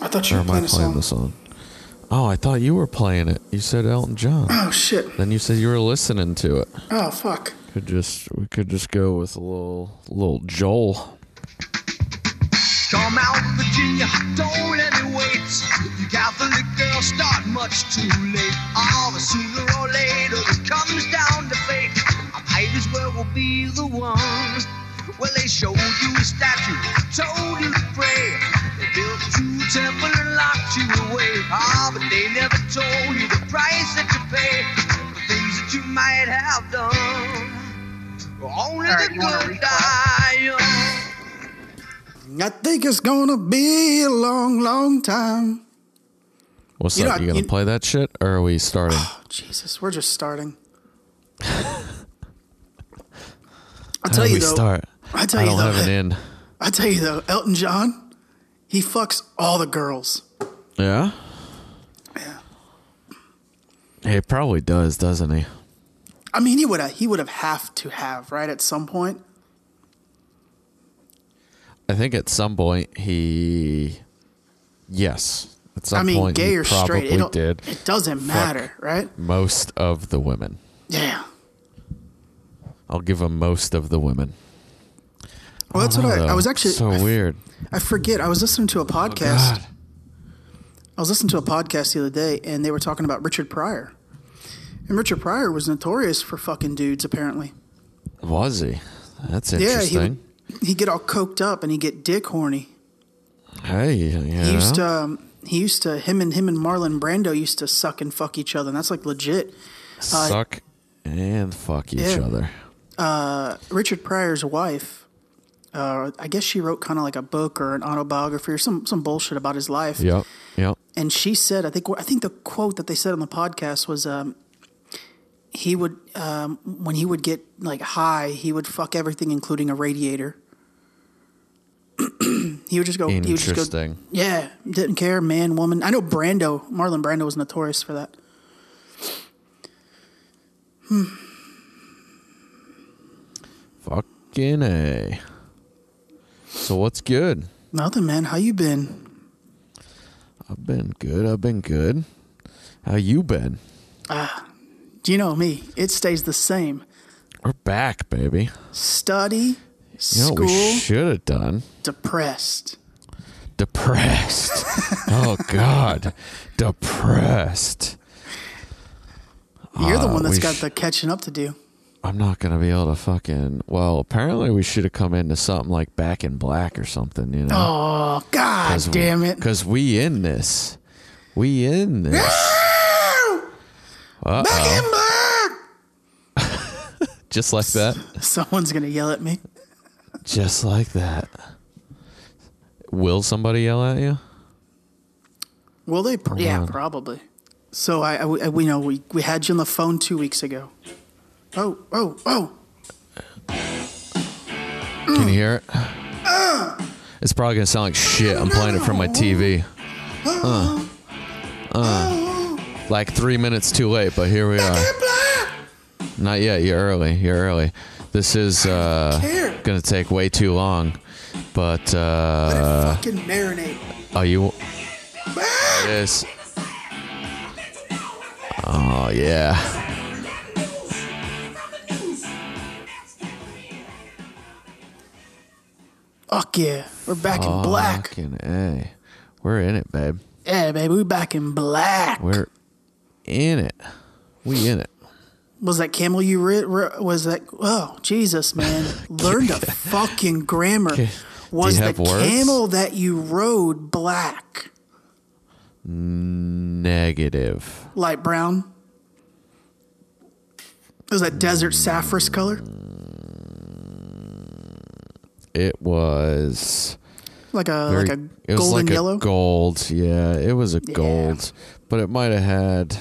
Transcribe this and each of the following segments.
I thought you were am I playing playing the song? Oh, I thought you were playing it. You said Elton John. Oh shit. Then you said you were listening to it. Oh fuck. Could just we could just go with a little little Joel. Come out, Virginia, don't let me wait. You Catholic girls start much too late. Oh, but sooner or later it comes down to fate. I might as well will be the one. Well, they showed you a statue, told you to pray. Temple and locked you away. Ah, but they never told you the price that you pay for things that you might have done. Only All right, the good die young. I think it's gonna be a long, long time. What's You up? know, you gonna you- play that shit, or are we starting? Oh, Jesus, we're just starting. I'll How tell do you we though. start? I tell I you don't though. have an in. I tell you though, Elton John, he fucks all the girls. Yeah. Yeah. He probably does, doesn't he? I mean, he would have. He would have have to have right at some point. I think at some point he, yes, at some I mean, point gay he or probably straight, it, did it doesn't matter, right? most of the women. Yeah. I'll give him most of the women. Well, that's don't what I, I was actually. so I f- weird. I forget. I was listening to a podcast. Oh, God. I was listening to a podcast the other day, and they were talking about Richard Pryor. And Richard Pryor was notorious for fucking dudes, apparently. Was he? That's Yeah, he interesting. he'd get all coked up and he'd get dick horny. hey, yeah. He used to. Um, he used to. Him and him and Marlon Brando used to suck and fuck each other, and that's like legit. suck and fuck each yeah. other. Uh, Richard Pryor's wife. Uh, I guess she wrote kind of like a book or an autobiography or some some bullshit about his life. Yep. Yep. and she said, I think I think the quote that they said on the podcast was, um, he would um, when he would get like high, he would fuck everything, including a radiator. he would just go. He would just go. Interesting. Yeah, didn't care, man, woman. I know Brando, Marlon Brando was notorious for that. Fucking a. So what's good? Nothing, man. How you been? I've been good. I've been good. How you been? Do you know me? It stays the same. We're back, baby. Study, You know school, what we should have done? depressed. Depressed. oh God, depressed. You're the Uh, one that's got sh- the catching up to do. I'm not gonna be able to fucking. Well, apparently we should have come into something like Back in Black or something. You know? Oh God, damn it! Because we in this. We in this. Back in black. Just like that. Someone's gonna yell at me. Just like that. Will somebody yell at you? Will they? Pr- yeah, on. probably. So I, I, we know we, we had you on the phone two weeks ago. Oh, oh, oh! Can you hear it? It's probably gonna sound like shit. I'm playing it from my TV. Uh, uh, like three minutes too late, but here we are. Not yet. You're early. You're early. This is uh, gonna take way too long, but Let uh, it fucking marinate. are you? It is. Oh yeah. Fuck yeah, we're back in black. Fucking a. We're in it, babe. Yeah, baby, we're back in black. We're in it. We in it. was that camel you ri ri- was that? Oh Jesus, man! Learn the fucking grammar. Was you the have words? camel that you rode black, Negative. light brown? Was that desert saffron color? It was like a Very- like a it was golden like yellow. a gold. Yeah, it was a Yeah. gold, but it might have had.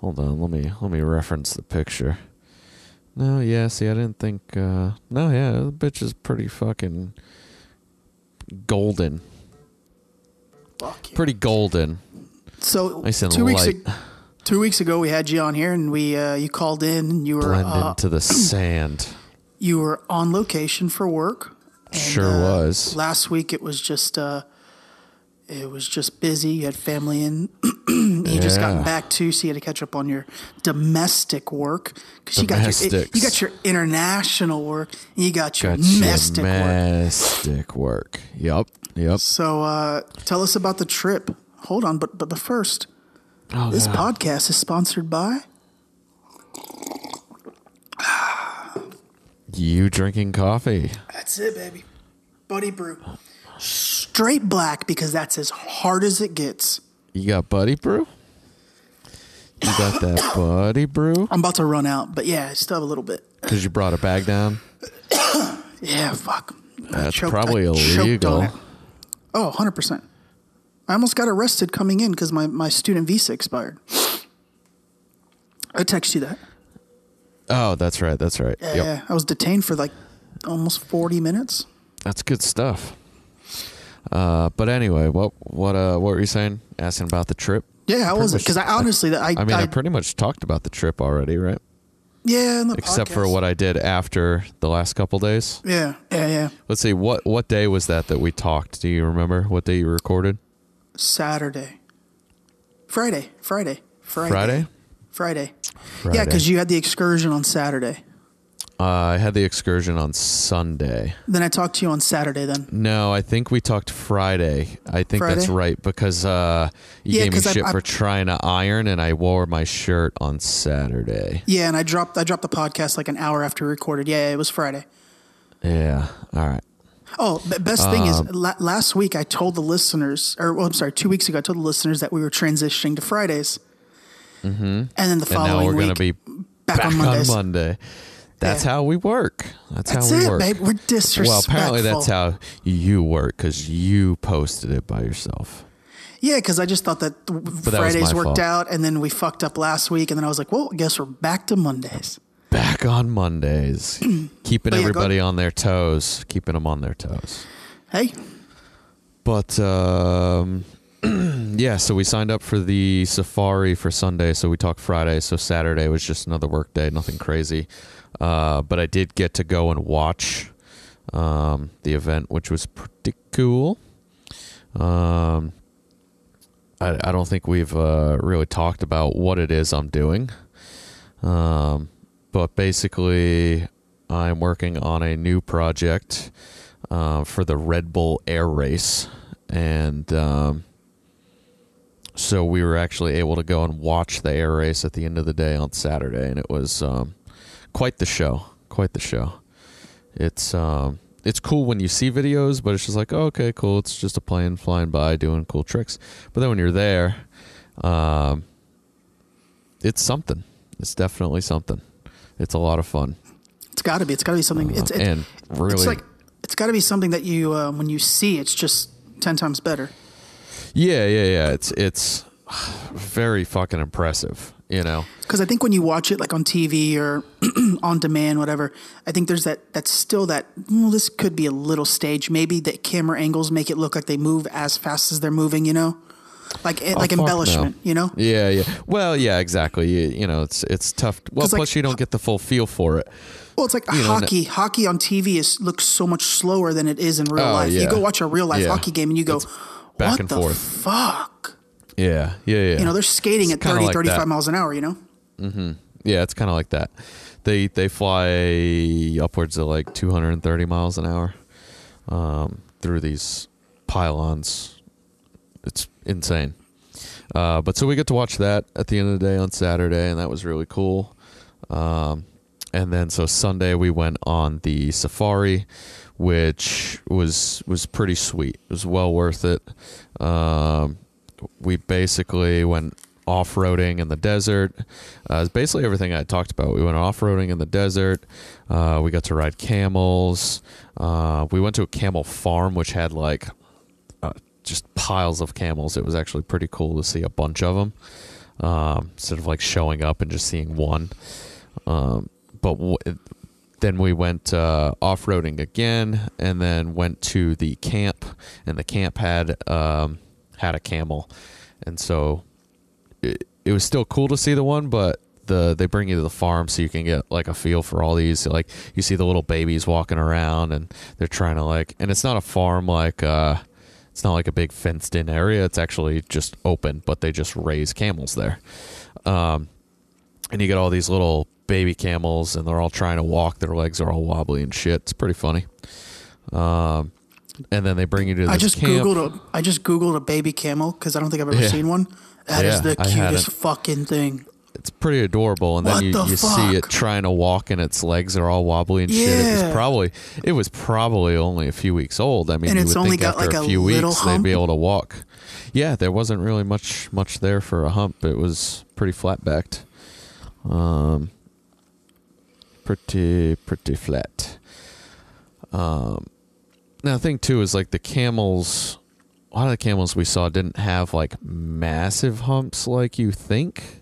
Hold on, let me let me reference the picture. No, yeah, see, I didn't think. uh No, yeah, the bitch is pretty fucking golden, Fuck yeah. pretty golden. So Nice two weeks ag- two weeks ago we had you on here and we uh, you called in and you were Blend uh, into the sand. You were on location for work. And, Sure uh, was. Last week it was just uh, it was just busy. You had family in. you just got back too, so you had to catch up on your domestic work because you got your you got your international work and you got your Got your domestic work. domestic work. Yep, yep. So uh, tell us about the trip. Hold on, but but the first, Oh, this God. podcast is sponsored by. You drinking coffee? That's it, baby. Buddy Brew. Straight black because that's as hard as it gets. You got Buddy Brew? You got that Buddy Brew? I'm about to run out, but yeah, I still have a little bit. Because you brought a bag down? Yeah, fuck. That's choked- probably I illegal. Oh, 100%. I almost got arrested coming in because my, my student visa expired. I text you that. Oh, that's right. That's right. Yeah, Yep. yeah. I was detained for like almost 40 minutes. That's good stuff. Uh, but anyway, what what uh what were you saying? Asking about the trip? Yeah, how was it? Because I honestly, I, I mean, I, I- pretty much talked about the trip already, right? yeah, Except for what I did after the last couple days. Yeah, yeah, yeah. Let's see what what day was that that we talked? Do you remember what day you recorded? Saturday, Friday, Friday, Friday, Friday. Friday. Friday. Yeah, because you had the excursion on Saturday. Uh, I had the excursion on Sunday. Then I talked to you on Saturday. Then No, I think we talked Friday. I think that's Friday? right because uh, you Yeah, gave me 'cause I- shit I- for trying to iron, and I wore my shirt on Saturday. yeah, and I dropped I dropped the podcast like an hour after we recorded. Yeah, it was Friday. Yeah. All right. Oh, the best thing is Um, la- last week I told the listeners, or well, I'm sorry, two weeks ago I told the listeners that we were transitioning to Fridays. Mm-hmm. And then the following we're week, gonna be back, back on Mondays. Monday. That's Yeah. how we work. That's, That's how we it, work. babe. We're disrespectful. Well, apparently that's how you work because you posted it by yourself. Yeah, because I just thought that th- Fridays worked fault. out, and then we fucked up last week, and then I was like, well, I guess we're back to Mondays. Back on Mondays, keeping yeah, everybody on their toes, keeping them on their toes. Hey, But um, yeah, so we signed up for the safari for Sunday. So we talked Friday. So Saturday was just another work day, nothing crazy. Uh, but I did get to go and watch um, the event, which was pretty cool. Um, I, I don't think we've uh, really talked about what it is I'm doing. Um, but basically, I'm working on a new project uh, for the Red Bull Air Race, and um, so we were actually able to go and watch the air race at the end of the day on Saturday, and it was um, quite the show. Quite the show. It's um, it's cool when you see videos, but it's just like, oh, okay, cool. It's just a plane flying by doing cool tricks. But then when you're there, um, it's something. It's definitely something. It's a lot of fun. it's got to be. It's got to be something. It's, it, Uh, and really, it's like it's got to be something that you uh, when you see, it's just ten times better. Yeah, yeah, yeah. It's it's very fucking impressive. You know, Because I think when you watch it like on TV or on demand, whatever, I think there's that that's still that well, this could be a little stage. Maybe the camera angles make it look like they move as fast as they're moving. You know, like eh, oh, like Oh, fuck embellishment. no. You know, Yeah, yeah. Well, yeah, exactly. You, you know, it's it's tough. Well, 'Cause, like, plus you don't get the full feel for it. Well, it's like You know, hockey. hockey on TV is looks so much slower than it is in real Oh, life. You go watch a real life Yeah. hockey game and you go, It's back "What and the forth." fuck?" Yeah, yeah, yeah. You know, they're skating It's at kinda 30, like 35 that. miles an hour. You know, Mm-hmm. Yeah, it's kind of like that. They they fly upwards of like 230 miles an hour um, through these pylons. It's insane. Uh, but so we get to watch that at the end of the day on Saturday, and that was really cool. Um, and then so Sunday we went on the safari, which was was pretty sweet. It was well worth it. Um, we basically went off roading in the desert. Uh, it's basically everything I talked about. We went off roading in the desert. Uh, we got to ride camels. Uh, we went to a camel farm, which had like uh, just piles of camels. It was actually pretty cool to see a bunch of them um, instead of like showing up and just seeing one. Um, but w- then we went uh, off roading again, and then went to the camp, and the camp had um, had a camel, and so it, it was still cool to see the one, but the they bring you to the farm so you can get like a feel for all these. Like you see the little babies walking around, and they're trying to like, and it's not a farm like. Uh, it's not like a big fenced in area. It's actually just open, but they just raise camels there. Um, and you get all these little baby camels, and they're all trying to walk. Their legs are all wobbly and shit. It's pretty funny. Um, and then they bring you to I just camp. googled a I just googled a baby camel because I don't think I've ever Yeah. seen one. That is Yeah, the cutest fucking thing. It's pretty adorable, and What then you, the you see it trying to walk, and its legs are all wobbly and shit. It was probably it was probably only a few weeks old. I mean, And you it's would only think got, after like, a few weeks they'd be able to walk. Yeah, there wasn't really much much there for a hump. It was pretty flat backed. Um, pretty pretty flat. Um, now the thing too is like the camels. A lot of the camels we saw didn't have like massive humps like you think,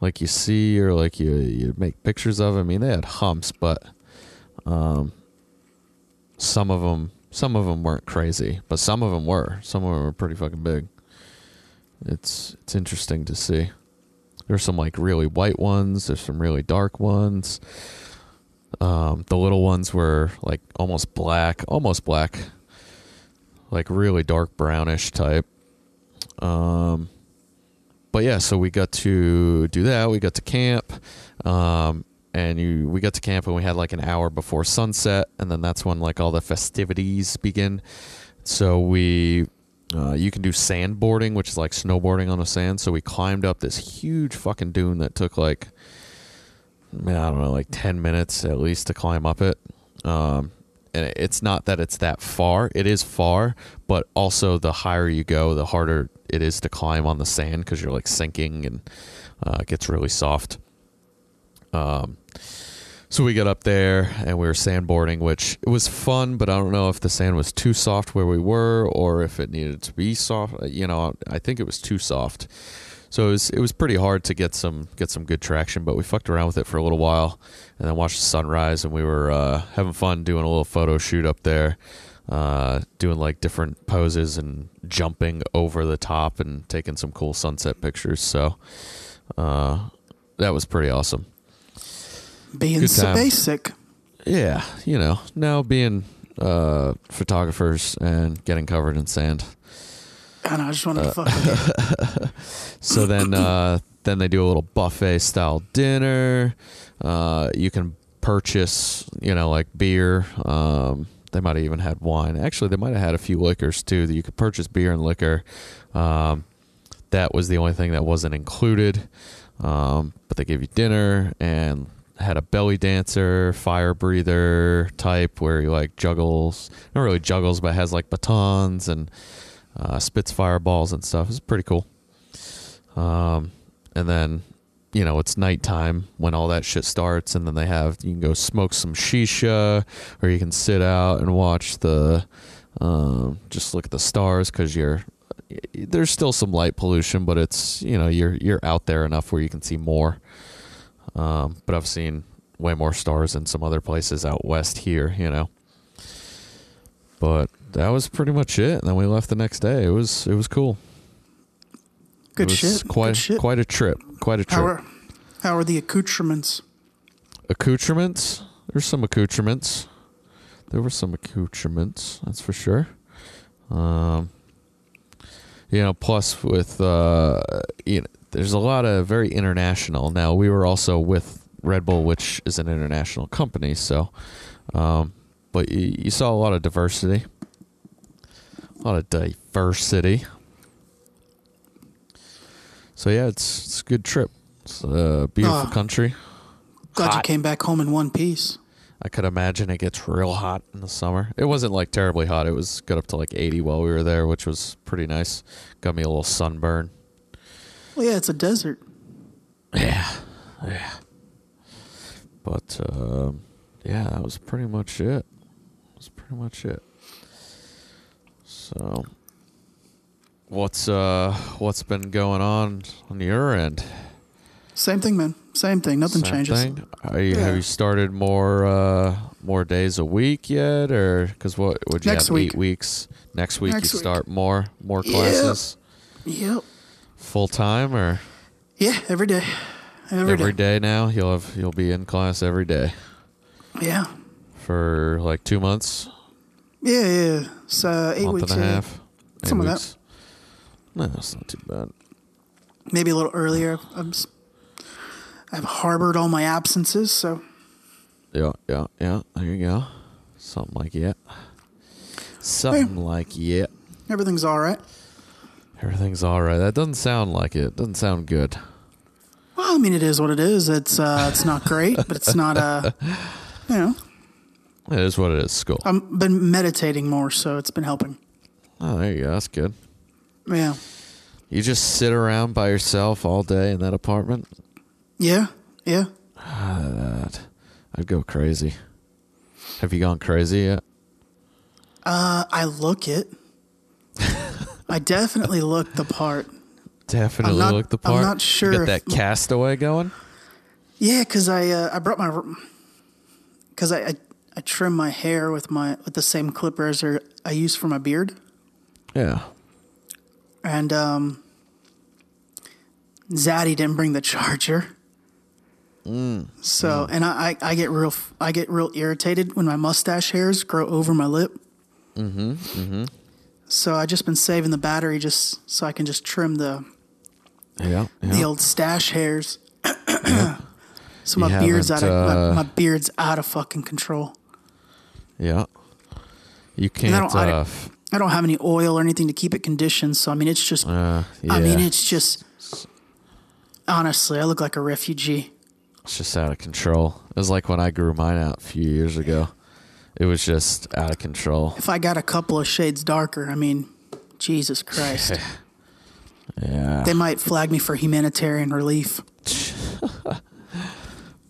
like you see or like you you make pictures of. I mean, they had humps, but um, some of them some of them weren't crazy, but some of them were. Some of them were pretty fucking big. It's it's interesting to see. There's some like really white ones. There's some really dark ones. Um, the little ones were like almost black, almost black, like really dark brownish type. Um, but yeah, so we got to do that. We got to camp, um, and you we got to camp and we had like an hour before sunset, and then that's when like all the festivities begin. So we uh, you can do sandboarding, which is like snowboarding on the sand. So we climbed up this huge fucking dune that took like I don't know, like 10 minutes at least to climb up it. Um, and it's not that it's that far. It is far, but also the higher you go, the harder it is to climb on the sand because you're like sinking and uh, it gets really soft. Um, so we got up there and we were sandboarding, which it was fun, but I don't know if the sand was too soft where we were or if it needed to be soft. You know, I think it was too soft. So it was it was pretty hard to get some get some good traction, but we fucked around with it for a little while, and then watched the sunrise, and we were uh, having fun doing a little photo shoot up there, uh, doing like different poses and jumping over the top and taking some cool sunset pictures. So uh, that was pretty awesome. Being so basic. Yeah, you know, now being uh, photographers and getting covered in sand. I I just wanted to fucking So then, uh, then they do a little buffet style dinner. Uh, you can purchase, you know, like beer. Um, they might have even had wine. Actually, they might have had a few liquors too. That you could purchase beer and liquor. Um, that was the only thing that wasn't included. Um, but they gave you dinner and had a belly dancer, fire breather type where he like juggles, not really juggles, but has like batons and uh, spits fireballs and stuff. It's pretty cool. Um, and then, you know, it's nighttime when all that shit starts, and then they have you can go smoke some shisha, or you can sit out and watch the, um, just look at the stars because you're there's still some light pollution, but it's you know you're you're out there enough where you can see more. Um, but I've seen way more stars in some other places out west here, you know. But that was pretty much it. And then we left the next day. It was it was cool. good it was shit. Quite good shit. quite a trip. Quite a trip. how are how are the accoutrements? accoutrements. There's some accoutrements. There were some accoutrements, that's for sure. Um, you know, plus with uh, you know, there's a lot of very international. Now we were also with Red Bull, which is an international company, so. Um, but you, you saw a lot of diversity. A diverse city. So yeah, it's it's a good trip. It's a beautiful Ah. country. Glad you came back home in one piece. I could imagine it gets real hot in the summer. It wasn't like terribly hot. It was got up to like 80 while we were there, which was pretty nice. Got me a little sunburn. Well, yeah, it's a desert. Yeah, yeah. But um, yeah, that was pretty much it. That's pretty much it. So, what's uh, what's been going on on your end? Same thing, man. Same thing. Nothing Same changes. thing? Are you, Yeah. Have you started more uh, more days a week yet, or because what would you Next have week. eight weeks? Next week Next you week. start more more classes Yep. full time or Yeah, every day. Every day. every day now you'll have you'll be in class every day Yeah. for like two months, Yeah, yeah. So eight month weeks. and a yeah. half, eight Some of that. No, that's not too bad. Maybe a little earlier. I'm, I've harbored all my absences, so Yeah, yeah, yeah. There you go. Something like that. Something like yeah. everything's all right. Everything's all right. That doesn't sound like it. Doesn't sound good. Well, I mean, it is what it is. It's uh, it's not great, but it's not uh, you know. It is what it is. School. I've been meditating more, so it's been helping. Oh, there you go. That's good. Yeah, You just sit around by yourself all day in that apartment. yeah, yeah. That I'd go crazy. Have you gone crazy yet? Uh, I look it. I definitely look the part. Definitely not- look the part. I'm not sure You got that castaway going. Yeah, because I uh, I brought my because I, I I trim my hair with my with the same clippers or I use for my beard, Yeah. and um, Zaddy didn't bring the charger. Mm. So and I, I I get real I get real irritated when my mustache hairs grow over my lip. Mm-hmm. Mm-hmm. So I just been saving the battery just so I can just trim the Yeah. yeah. the old stash hairs. so You my beard's out of uh, my, my beard's out of fucking control. Yeah. You can't. don't, I, uh, don't, f- I don't have any oil or anything to keep it conditioned. So I mean, it's just. uh, yeah. I mean, it's just. Honestly, I look like a refugee. It's just out of control. It was like when I grew mine out a few years ago. It was just out of control. If I got a couple of shades darker, I mean, Jesus Christ, Yeah. they might flag me for humanitarian relief.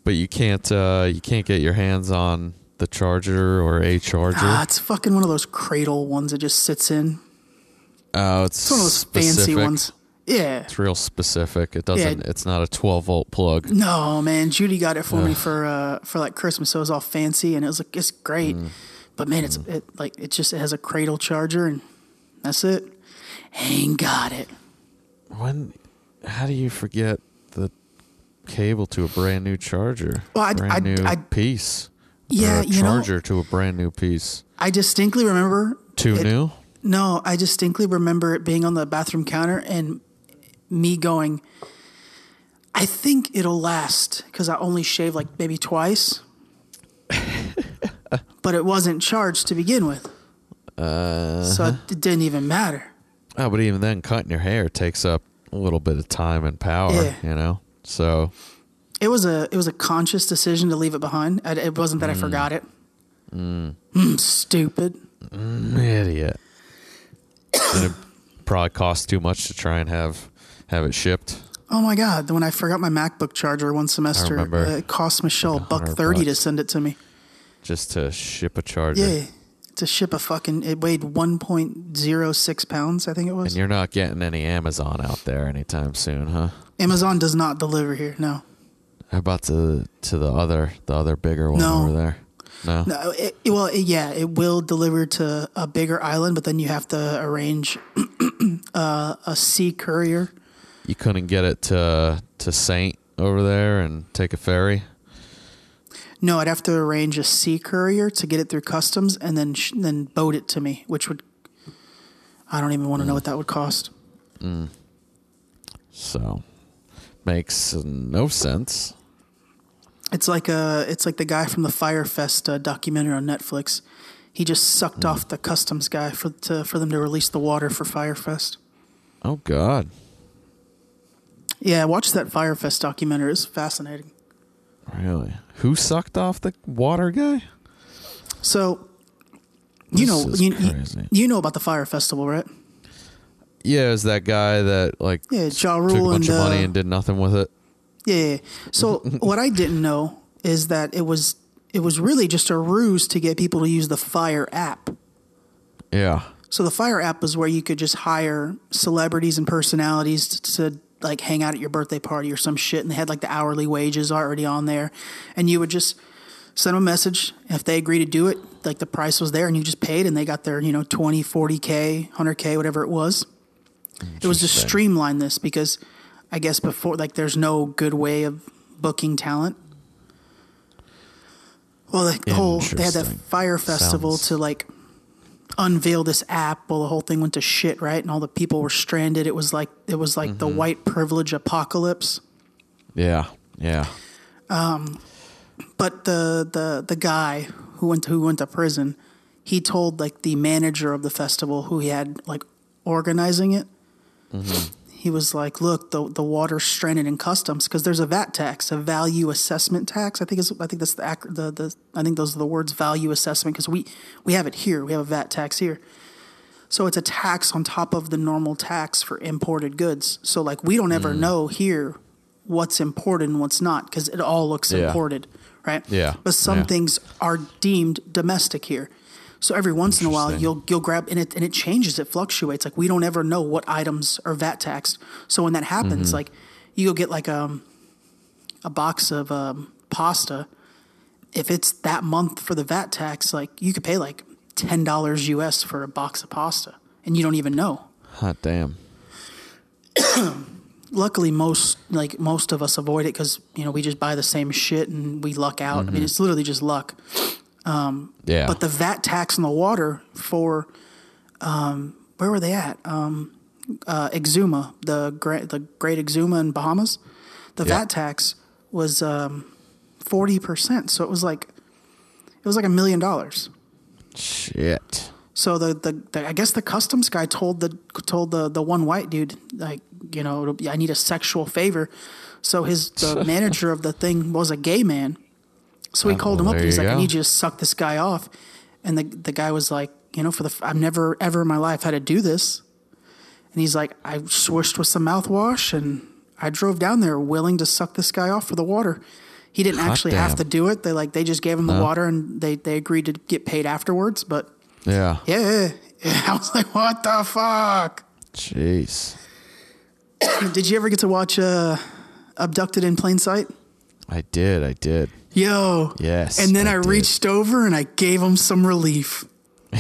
But you can't. Uh, you can't get your hands on the charger or a charger. Ah, it's fucking one of those cradle ones that just sits in. oh, it's, It's one of those specific. fancy ones. Yeah. It's real specific. It doesn't. Yeah. It's not a 12 volt plug. No, man, Judy got it for me for uh for like Christmas. So it was all fancy and it was like it's great. Mm. But man, it's it like it just it has a cradle charger and that's it. Ain't got it. When? How do you forget the cable to a brand new charger? Well, I- brand I- new I- piece. Yeah, you know- charger to a brand new piece. I distinctly remember Too it- new. No, I distinctly remember it being on the bathroom counter and me going, I think it'll last because I only shave like maybe twice. but it wasn't charged to begin with. Uh, So it, it didn't even matter. oh, but even then, cutting your hair takes up a little bit of time and power. Yeah. You know. So It was a it was a conscious decision to leave it behind. I, it wasn't that I forgot it. Mm, stupid. idiot. and it probably cost too much to try and have have it shipped. Oh my god! When I forgot my MacBook charger one semester, uh, it cost Michelle a buck 100 thirty to send it to me. just to ship a charger. Yeah, to ship a fucking. It weighed one point zero six pounds. I think it was. And you're not getting any Amazon out there anytime soon, huh? Amazon does not deliver here. No, How about to to the other the other bigger one No. over there? No. no. It, well, it- yeah, it will deliver to a bigger island, but then you have to arrange uh, a sea courier. You couldn't get it to to Saint over there and take a ferry. No, I'd have to arrange a sea courier to get it through customs and then sh- then boat it to me, which would. I don't even want to know what that would cost. So makes no sense. It's like a, it's like the guy from the Fyre Fest uh, documentary on Netflix. He just sucked off the customs guy for to, for them to release the water for Fyre Fest. Oh God. Yeah, watch that Fyre Fest documentary. It's fascinating. Really? Who sucked off the water guy? So, you This know, you, you, you know about the Fyre Festival, right? Yeah, is that guy that like Yeah, Ja took a bunch and of money uh, and did nothing with it? Yeah. So what I didn't know is that it was it was really just a ruse to get people to use the Fyre app. Yeah. So the Fyre app was where you could just hire celebrities and personalities to, to like hang out at your birthday party or some shit, and they had like the hourly wages already on there, and you would just send them a message. If they agree to do it, like the price was there, and you just paid, and they got their you know 20, 40 k, hundred k, whatever it was. It was to streamline this because I guess before like there's no good way of booking talent. Well, the, the whole they had that Fyre Festival Sounds- to like unveil this app. Well, the whole thing went to shit, right? And all the people were stranded. It was like it was like Mm-hmm. the white privilege apocalypse. Yeah. Yeah. Um, But the the the guy who went who went to prison, he told like the manager of the festival who he had like organizing it. He was like, "Look, the the water's stranded in customs because there's a VAT tax, a value assessment tax. I think is I think that's the the the I think those are the words value assessment because we we have it here. We have a VAT tax here." So it's a tax on top of the normal tax for imported goods. So like we don't ever mm. know here what's imported and what's not because it all looks Yeah. imported, right? Yeah, But some yeah. things are deemed domestic here. So every once in a while you'll you'll grab and it and it changes, it fluctuates. Like we don't ever know what items are VAT taxed. So when that happens, Mm-hmm. like you go get like um a box of um, pasta. If it's that month for the VAT tax, like you could pay like ten dollars US for a box of pasta, and you don't even know. Hot damn. Luckily, most like most of us avoid it because you know we just buy the same shit and we luck out. I mean, it's literally just luck. Yeah. But the VAT tax on the water for um, where were they at? Um, uh, Exuma, the great the Great Exuma in Bahamas. The Yeah. VAT tax was forty percent, so it was like it was like a million dollars. Shit. So the, the, the I guess the customs guy told the told the the one white dude like you know I need a sexual favor. So his the manager of the thing was a gay man. So he Oh, called him up. and He's like, I need you to suck this guy off. And the the guy was like, you know, for the I've never ever in my life had to do this. And he's like, I swished with some mouthwash and I drove down there willing to suck this guy off for the water. He didn't Hot actually have to do it. They like they just gave him the water and they they agreed to get paid afterwards. But Yeah. yeah, yeah. I was like, what the fuck? Jeez. Did you ever get to watch uh, Abducted in Plain Sight? I did. I did. Yo. Yes, And then I, I reached over and I gave him some relief.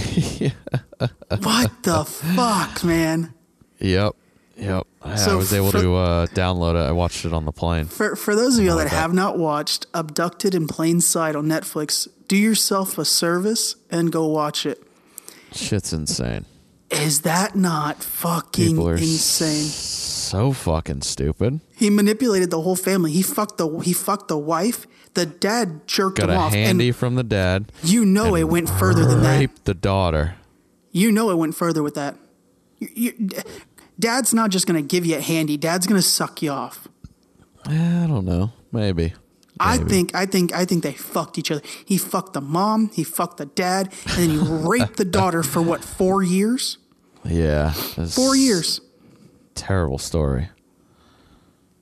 What the fuck, man? Yep. Yep. I So was able for- to uh, download it. I watched it on the plane. For for those of you that that. have not watched Abducted in Plain Sight on Netflix, do yourself a service and go watch it. Shit's insane. Is that not fucking People are insane? so fucking stupid. He manipulated the whole family. He fucked the he fucked the wife. The dad jerked Got him a off, handy and from the dad. you know it went further than that. Raped the daughter. You know it went further with that. You, you, Dad's not just going to give you a handy. Dad's going to suck you off. Eh, I don't know. Maybe. I think I think I think they fucked each other. He fucked the mom, he fucked the dad, and then he raped the daughter for what, 4 years? Yeah. 4 years. Terrible story.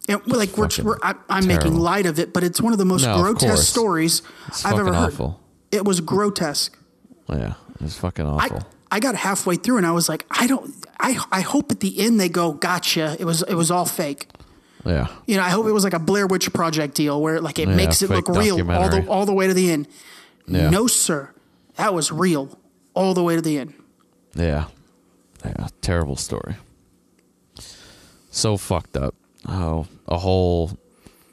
And we're like we're, we're I, I'm making light of it, but it's one of the most No, grotesque stories It's I've ever heard. awful. It was grotesque. Yeah. It's fucking awful. I got halfway through and I was like, I don't I I hope at the end they go, gotcha. It was it was all fake. yeah. You know, I hope it was like a Blair Witch Project deal where like it Yeah, makes it look real all the all the way to the end. Yeah. No, sir, that was real all the way to the end. Yeah. Yeah. Terrible story. So fucked up. Oh, a whole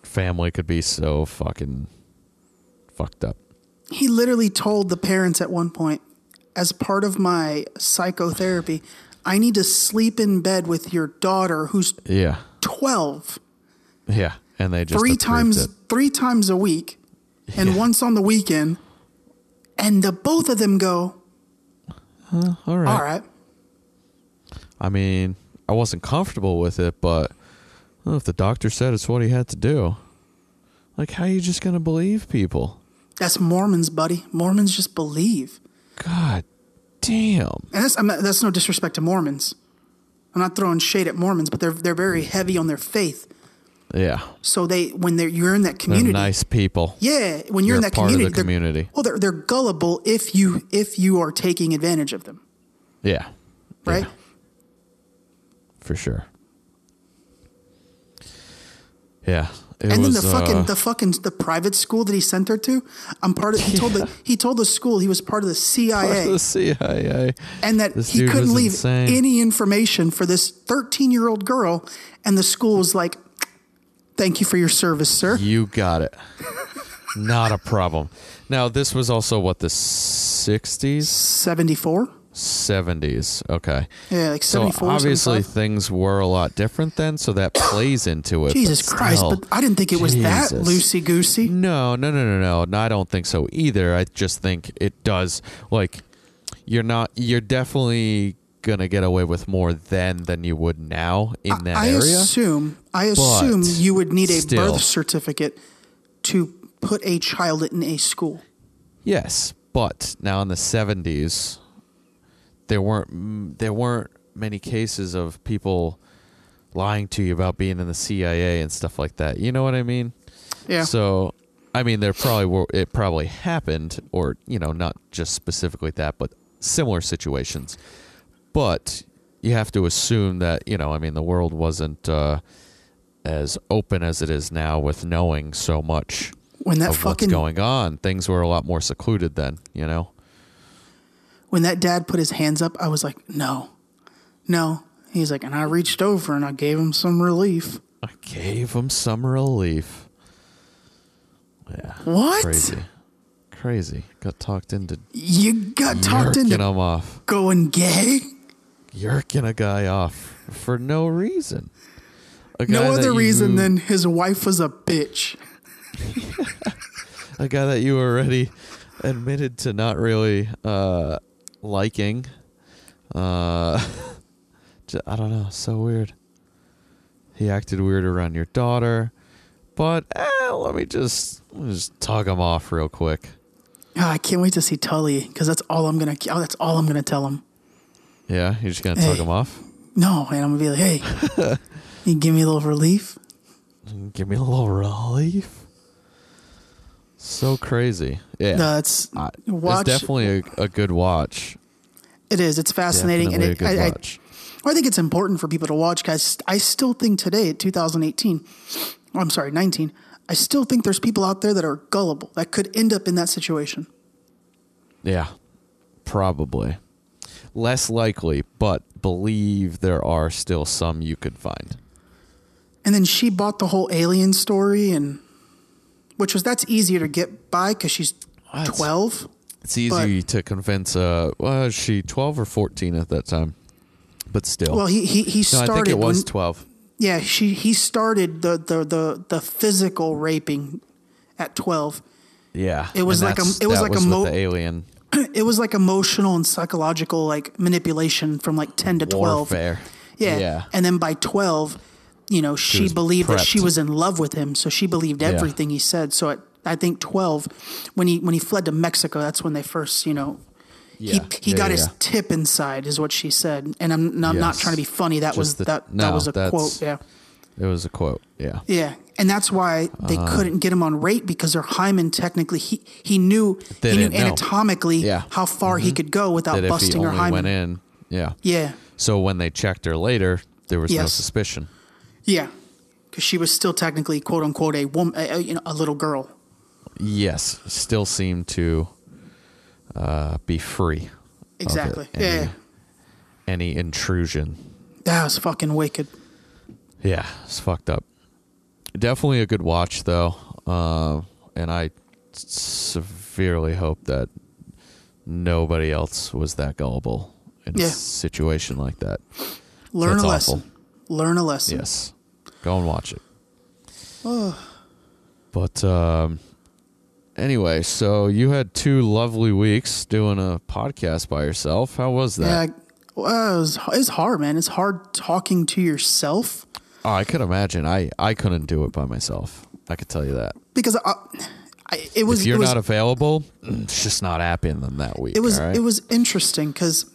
family could be so fucking fucked up. He literally told the parents at one point, as part of my psychotherapy, I need to sleep in bed with your daughter who's Yeah. twelve Yeah. And they just three times it. three times a week and Yeah. once on the weekend, and the both of them go, All right. all right. I mean, I wasn't comfortable with it, but well, if the doctor said it's what he had to do, like, how are you just gonna believe people? That's Mormons, buddy. Mormons just believe. God damn. And that's, I'm not, that's no disrespect to Mormons. I'm not throwing shade at Mormons, but they're they're very heavy on their faith. Yeah. So they when they're you're in that They're community, nice people. yeah, when you're, You're in that part of the community, they're- community. well, they're they're gullible if you if you are taking advantage of them, Yeah. right? Yeah, for sure. Yeah. It and was, then the fucking uh, the fucking the private school that he sent her to, I'm part of. He told the he told the school he was part of the CIA. part of the CIA. and that This he couldn't leave insane. any information for this 13 year old girl and the school was like thank you for your service sir You got it. Not a problem. Now, this was also what the 60s, 74 70s. Okay. yeah like 74. So 74 obviously 75. things were a lot different then, so that plays into it. jesus but christ still, but i didn't think it was that loosey goosey No, no, no, no, no. No, I don't think so either. I just think it does. Like, you're not. You're definitely gonna get away with more then than you would now in that i area. assume i assume But you would need a still. birth certificate to put a child in a school Yes, but now in the seventies, there weren't there weren't many cases of people lying to you about being in the CIA and stuff like that. You know what I mean? yeah So, I mean, there probably were it probably happened, or you know, not just specifically that, but similar situations. But you have to assume that you know, I mean, the world wasn't uh, as open as it is now with knowing so much when that of fucking what's going on. Things were a lot more secluded then. You know. When that dad put his hands up i was like no no he's like and i reached over and i gave him some relief I gave him some relief. Yeah. What? Crazy. Crazy. Got talked into you got talked into him off. going gay Yerking a guy off for no reason. No other you- reason than his wife was a bitch. a guy that you already admitted to not really uh, liking. Uh, I don't know. So weird. He acted weird around your daughter, but eh, let me just let me just tug him off real quick. Ah, I can't wait to see Tully because that's all I'm gonna. Oh, that's all I'm gonna tell him. Yeah, you're just gonna tug him off. No, and I'm gonna be like, hey, you give me a little relief. Give me a little relief. So crazy. Yeah. That's I- watch. It's definitely a, a good watch. it is. It's fascinating, Definitely and it, I, I, watch. I think it's important for people to watch. Guys, I still think today, at 2018, oh, I'm sorry, 19. I still think there's people out there that are gullible that could end up in that situation. Yeah, probably. Less likely, but believe there are still some you could find. And then she bought the whole alien story, and which was that's easier to get by because she's? 12. It's easy to convince. Uh, was she twelve or fourteen at that time? But still, Well, he he he no, started. I think it was when- twelve. Yeah, she he started the the the the physical raping at 12. Yeah, It was like a- it was like a with mo- the alien It was like emotional and psychological like manipulation from like 10 to 12. warfare. Yeah. yeah, And then by 12, you know, she, was believed that she was in love with him, so she believed Yeah. everything he said. So at I think 12 when he when he fled to Mexico, that's when they first, you know, Yeah. he he Yeah, got yeah, his yeah. tip inside is what she said. And I'm, I'm not trying to be funny. That was the- that that was a quote, yeah. It was a quote. Yeah, Yeah, and that's why they Uh-huh. couldn't get him on rate because their hymen technically he he knew he knew anatomically Mm-hmm. how far he could go without that busting her hymen. went in, yeah. Yeah, So when they checked her later, there was no suspicion. Yeah, because she was still technically quote unquote a woman, a, you know, a little girl. Yes, still seemed to uh, be free. Exactly. Any, Yeah, Any intrusion. that was fucking wicked. Yeah, it's fucked up. Definitely a good watch though, uh, and I severely hope that nobody else was that gullible in Yeah. a situation like that. Learn That's a awful. Learn a lesson. Yes, go and watch it. But um, anyway, so you had two lovely weeks doing a podcast by yourself. How was that? Yeah, well, it was, it's hard, man. It's hard talking to yourself Oh, I could imagine. I I couldn't do it by myself. I could tell you that. because I, I, it was if you're it was, not available, it's just not happening that week. it was right? it was interesting because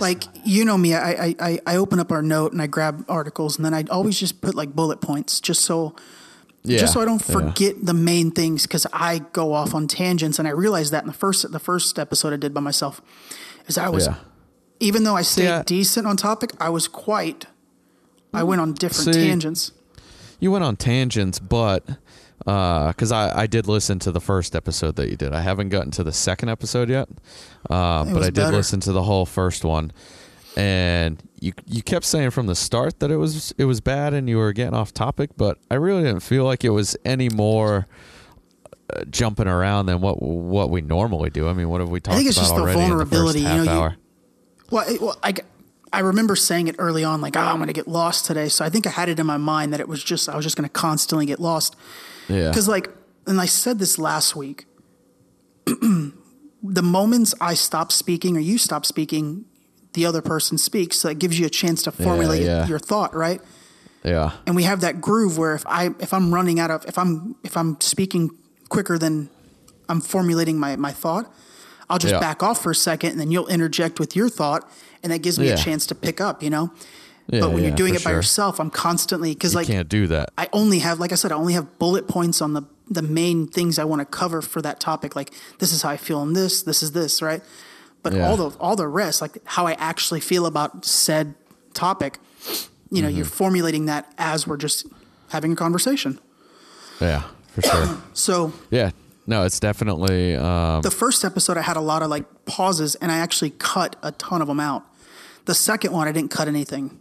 like you know me, I, I I open up our note and I grab articles and then I always just put like bullet points just so yeah, just so I don't yeah. forget the main things because I go off on tangents and I realized that in the first the first episode I did by myself is I was Yeah. even though I stayed decent on topic, I was quite I mm. went on different See, tangents. You went on tangents, but because I, I did listen to the first episode that you did. I haven't gotten to the second episode yet, uh, but I did better. listen to the whole first one. And you you kept saying from the start that it was it was bad and you were getting off topic, but I really didn't feel like it was any more uh, jumping around than what what we normally do. I mean, what have we talked think it's about just the already in the vulnerability, first you half know, you- hour? Well, it, well, I, I remember saying it early on, like, oh, I'm going to get lost today. So I think I had it in my mind that it was just, I was just going to constantly get lost. yeah, Because, like, and I said this last week, the moments I stop speaking or you stop speaking, the other person speaks. So it gives you a chance to formulate yeah. your thought, right? yeah, and we have that groove where if I if I'm running out of if I'm if I'm speaking quicker than I'm formulating my my thought, I'll just Yeah. back off for a second and then you'll interject with your thought and that gives me Yeah. a chance to pick up, you know. yeah. but when you're doing it by sure. yourself, I'm constantly because like can't do that. I only have like I said, I only have bullet points on the the main things I want to cover for that topic. Like this is how I feel on this, this is this, right? But all the all the rest, like how I actually feel about said topic, you know, you're Mm-hmm. formulating that as we're just having a conversation. Yeah, for sure. So yeah, no, it's definitely. Um, the first episode, I had a lot of like pauses, and I actually cut a ton of them out. The second one, I didn't cut anything.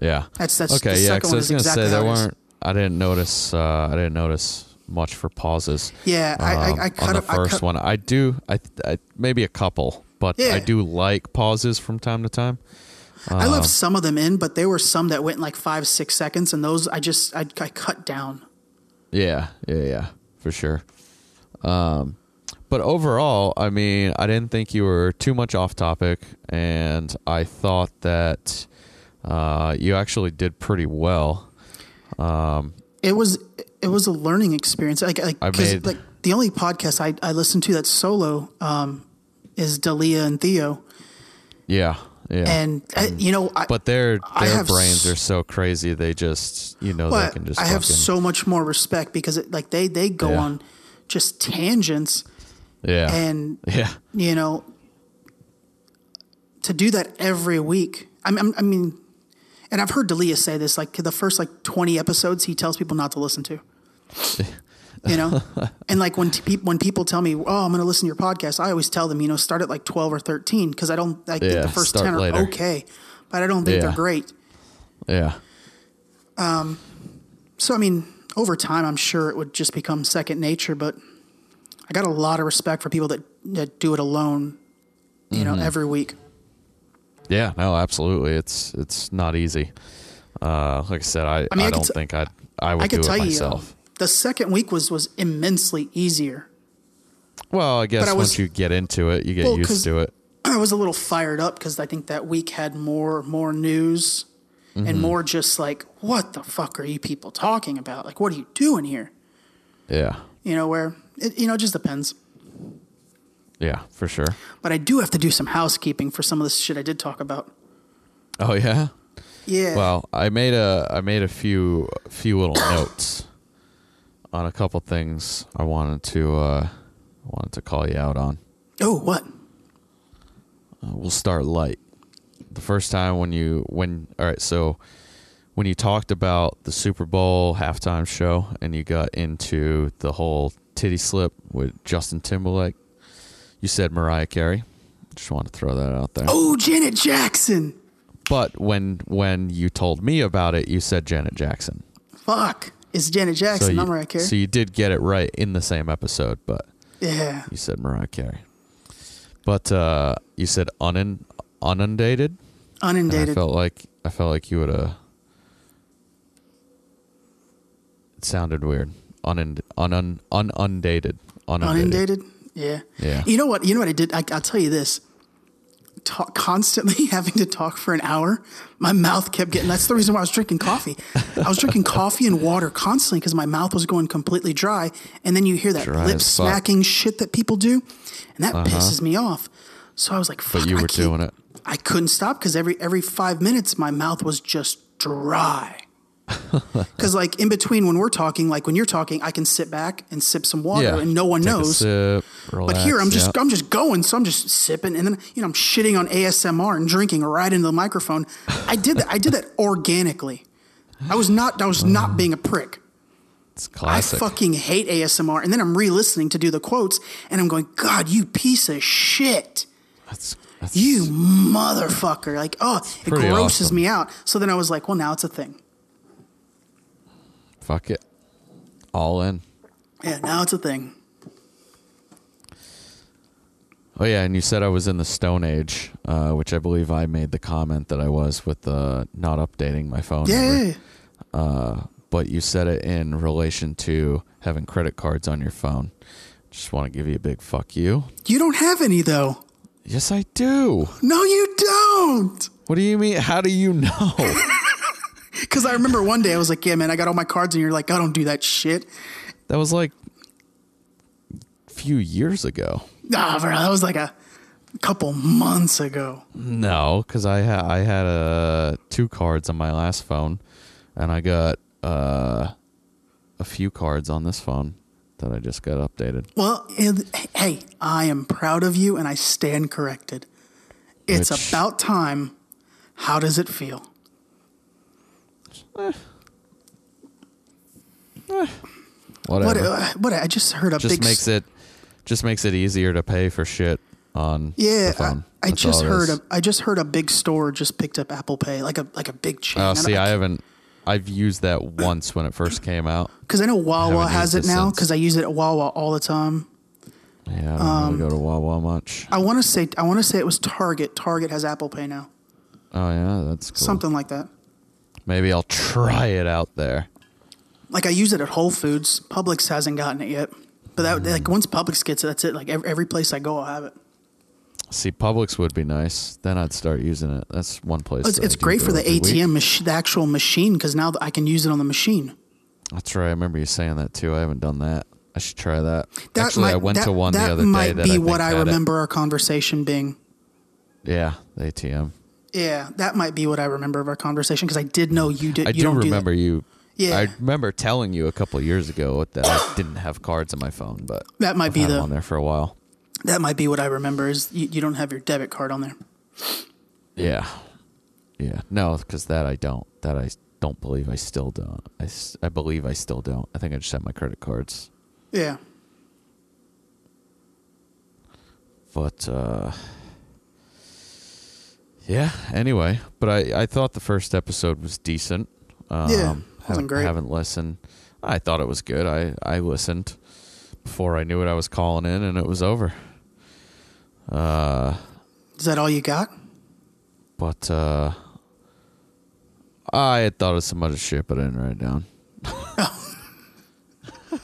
Yeah. That's- that's- okay. the yeah, second because one I was gonna exactly say there how it is. weren't. I didn't notice. Uh, I didn't notice much for pauses. Yeah, I- I- um, I cut on the I first cut- one. I do. I, I maybe a couple, but Yeah. I do like pauses from time to time. I Um, left some of them in, but there were some that went in like five, six seconds, and those I just I, I cut down. Yeah, yeah, yeah, for sure. Um, but overall, I mean, I didn't think you were too much off topic, and I thought that uh, you actually did pretty well. Um, It was it was a learning experience. Like like, I made- like the only podcast I I listen to that's solo um, is Dalia and Theo, Yeah, yeah. and I, you know I, But their their brains are so crazy. They just you know Well, they can just. I have so much more respect because it, like they they go Yeah. on just tangents yeah and yeah you know to do that every week. I mean, I mean, and I've heard Dalia say this like the first like twenty episodes he tells people not to listen to. You know, and like when t- when people tell me, "Oh, I'm going to listen to your podcast," I always tell them, you know, start at like twelve or thirteen because I don't. I think Yeah, the first ten are later. okay, but I don't think Yeah. they're great. yeah Um. So I mean, over time, I'm sure it would just become second nature. But I got a lot of respect for people that that do it alone. You Mm-hmm. know, every week. yeah. No, absolutely. It's it's not easy. Uh, like I said, I I, I mean, I could don't t- think I'd I would I could do tell it you, uh, myself. the second week was was immensely easier. well, I guess I was- once you get into it, you get Well, used to it. I was a little fired up because I think that week had more more news Mm-hmm. and more just like, what the fuck are you people talking about? Like, what are you doing here? Yeah, You know, where it you know it just depends. yeah, for sure. But I do have to do some housekeeping for some of this shit I did talk about. Oh yeah. Yeah. Well, I made a I made a few few little notes on a couple things I wanted to uh, wanted to call you out on. oh, what? Uh, we'll start light. The first time when you when all right, so when you talked about the Super Bowl halftime show and you got into the whole titty slip with Justin Timberlake, you said Mariah Carey. Just want to throw that out there. Oh, Janet Jackson. But when when you told me about it, you said Janet Jackson. Fuck. It's Janet Jackson, you, not Mariah Carey. so you did get it right in the same episode, but yeah. you said Mariah Carey. But uh, you said unun- inundated. And I felt like I felt like you would have. It sounded weird. Unund, unun, unundated. Unundated. Unundated. Yeah. Yeah. You know what? You know what I did? I, I'll tell you this. Talk, constantly having to talk for an hour, my mouth kept getting. That's the reason why I was drinking coffee. I was drinking coffee and water constantly because my mouth was going completely dry. And then you hear that Dry lip. Uh-huh. smacking shit that people do, and that pisses me off. So I was like, "Fuck!" But you were doing it. I couldn't stop because every every five minutes my mouth was just dry. Because like in between when we're talking, like when you're talking, I can sit back and sip some water, Yeah. and no one Take knows. sip, But here I'm just yeah. I'm just going, so I'm just sipping, and then you know I'm shitting on ASMR and drinking right into the microphone. I did that. I did that organically. I was not. I was not mm. being a prick. It's classic. I fucking hate ASMR, and then I'm re-listening to do the quotes, and I'm going, God, you piece of shit. That's, that's You motherfucker. Like, oh, it grosses awesome. me out. So then I was like, well, now it's a thing. fuck it. All in. Yeah, now it's a thing. Oh yeah, and you said I was in the Stone Age, uh, which I believe I made the comment that I was with uh, not updating my phone. Yeah, number. yeah, yeah. Uh, but you said it in relation to having credit cards on your phone. Just want to give you a big fuck you. You don't have any, though. Yes, I do. No, you don't. What do you mean? How do you know? Because I remember one day I was like, yeah, man, I got all my cards, and you're like, I don't do that shit. that was like a few years ago. Nah, bro, that was like a couple months ago. No, because I ha- I had uh, two cards on my last phone, and I got uh, a few cards on this phone that I just got updated. Well, it, hey, I am proud of you, and I stand corrected. It's Which- about time. How does it feel? Whatever. What? Uh, what? I just heard a just big. makes it just makes it easier to pay for shit on Yeah, the phone. I, I just heard. A, I just heard a big store just picked up Apple Pay, like a like a big chain. Oh, see, I haven't. I've used that once when it first came out. because I know Wawa haven't has it now because I use it at Wawa all the time. Yeah, I don't Um, really go to Wawa much. I want to say I want to say it was Target. Target has Apple Pay now, Oh yeah, that's cool. something like that. Maybe I'll try it out there. Like I use it at Whole Foods. Publix hasn't gotten it yet, but that like once Publix gets it, that's it. Like every, every place I go, I'll have it. See, Publix would be nice. Then I'd start using it. That's one place. It's, it's great for the. ATM, mach- the actual machine, because now I can use it on the machine. That's right. I remember you saying that too. I haven't done that. I should try that. That Actually, might, I went that, to one the other day that might be I what I had it. remember our conversation being. Yeah, the ATM. Yeah, that might be what I remember of our conversation because I did know you did. I you do don't remember do you. Yeah. I remember telling you a couple of years ago that I didn't have cards on my phone, but That might I've be the- on there for a while. That. Might be what I remember is you, you don't have your debit card on there. Yeah, yeah. No, because that I don't. That I don't believe I still don't. I, I believe I still don't. I think I just have my credit cards. Yeah. But uh yeah, anyway, but I I thought the first episode was decent. Um Yeah, wasn't haven't, great. haven't listened. I thought it was good. I I listened before I knew what I was calling in and it was over. Uh Is that all you got? but uh I had thought of some other shit but I didn't write it down.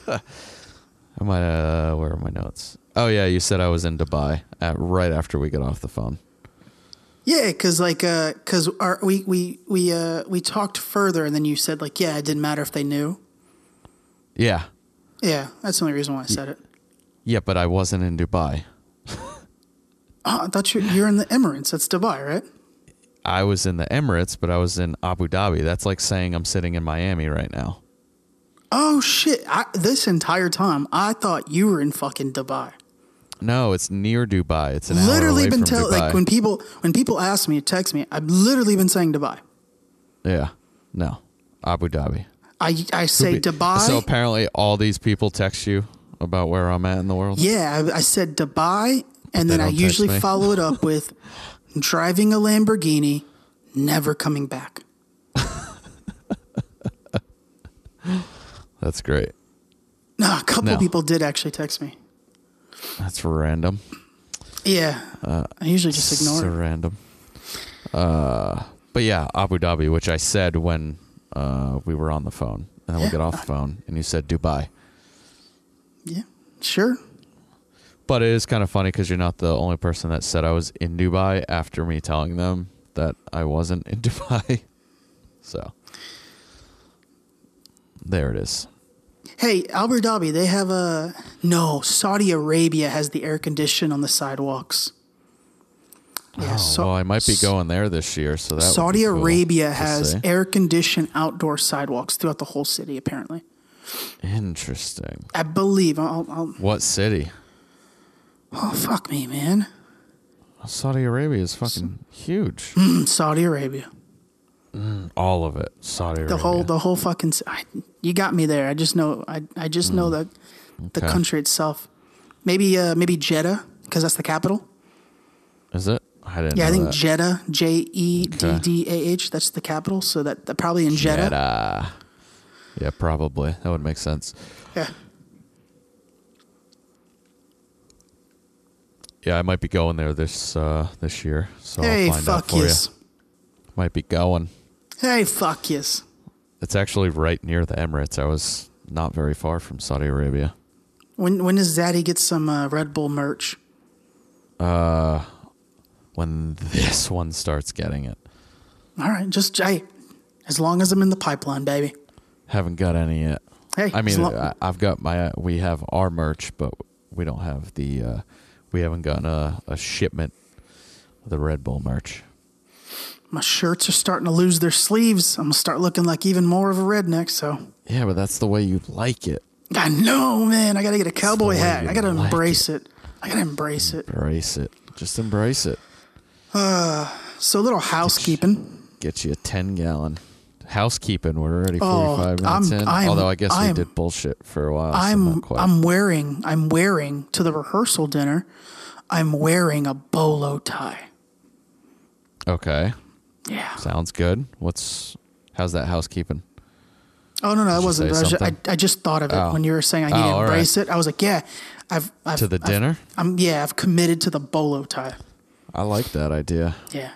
I might uh where are my notes? Oh yeah, you said I was in Dubai at right after we got off the phone. Yeah, because like, uh, because our we we we uh we talked further, and then you said like, yeah, it didn't matter if they knew. Yeah. Yeah, that's the only reason why I said it. Yeah, but I wasn't in Dubai. Oh, I thought you're you're in the Emirates. That's Dubai, right? I was in the Emirates, but I was in Abu Dhabi. That's like saying I'm sitting in Miami right now. Oh shit! I, this entire time, I thought you were in fucking Dubai. No, it's near Dubai. It's an hour literally been from tell Dubai. like when people when people ask me, text me, I've literally been saying Dubai. yeah, no, Abu Dhabi. I I say Dubai. So apparently, all these people text you about where I'm at in the world. yeah, I, I said Dubai, and then I usually follow it up with driving a Lamborghini, never coming back. That's great. No, a couple No. people did actually text me. That's random. Yeah, I usually just ignore so it. random. Uh, but yeah, Abu Dhabi, which I said when uh, we were on the phone, and then we Yeah. get off the phone, and you said Dubai. Yeah, sure. But it is kind of funny because you're not the only person that said I was in Dubai after me telling them that I wasn't in Dubai. So there it is. Hey, Abu Dhabi, they have a no. Saudi Arabia has the air condition on the sidewalks. Yeah, Oh, so- well, I might be going there this year, so that Saudi cool Arabia has air conditioned outdoor sidewalks throughout the whole city. Apparently, Interesting. I believe. I'll, I'll, What city? Oh fuck me, man! Saudi Arabia is fucking huge. Mm, Saudi Arabia, All of it. Saudi the Arabia. whole the whole fucking. I, you got me there. I just know. I I just know that the Mm. Okay. country itself. Maybe uh maybe Jeddah because that's the capital. Is it? I didn't Yeah, I think that. Jeddah, J E D D A H. That's the capital. So that, that probably in Jeddah. Jeddah. Yeah, probably. That would make sense. Yeah. Yeah, I might be going there this uh this year. So hey, I'll find out fuck for yes. you. Might be going. Hey, fuck yes. It's actually right near the Emirates. I was not very far from Saudi Arabia. When when does Zaddy get some uh, Red Bull merch? Uh, When this one starts getting it. All right, just hey, as long as I'm in the pipeline, baby. Haven't got any yet. Hey, I mean, I've got my. We have our merch, but we don't have the. uh We haven't gotten a, a shipment of the Red Bull merch. my shirts are starting to lose their sleeves. I'm gonna start looking like even more of a redneck. So Yeah, but that's the way you like it. I know, man. I gotta get a cowboy hat. I gotta like embrace it. I gotta embrace it. Embrace it. Just embrace it. Uh, so a little housekeeping. Get you a ten gallon. Housekeeping. We're already Oh, forty five minutes I'm- in. I'm- Although I guess I'm- we did bullshit for a while. I'm quite. I'm wearing I'm wearing to the rehearsal dinner. I'm wearing a bolo tie. okay. Yeah. Sounds good. What's how's that housekeeping? Oh no no, I wasn't. I, was ju- I. I just thought of it Oh. when you were saying I need Oh, to all right. embrace it. I was like, yeah, I've, I've To the I've- dinner? I'm yeah, I've committed to the bolo tie. I like that idea. Yeah,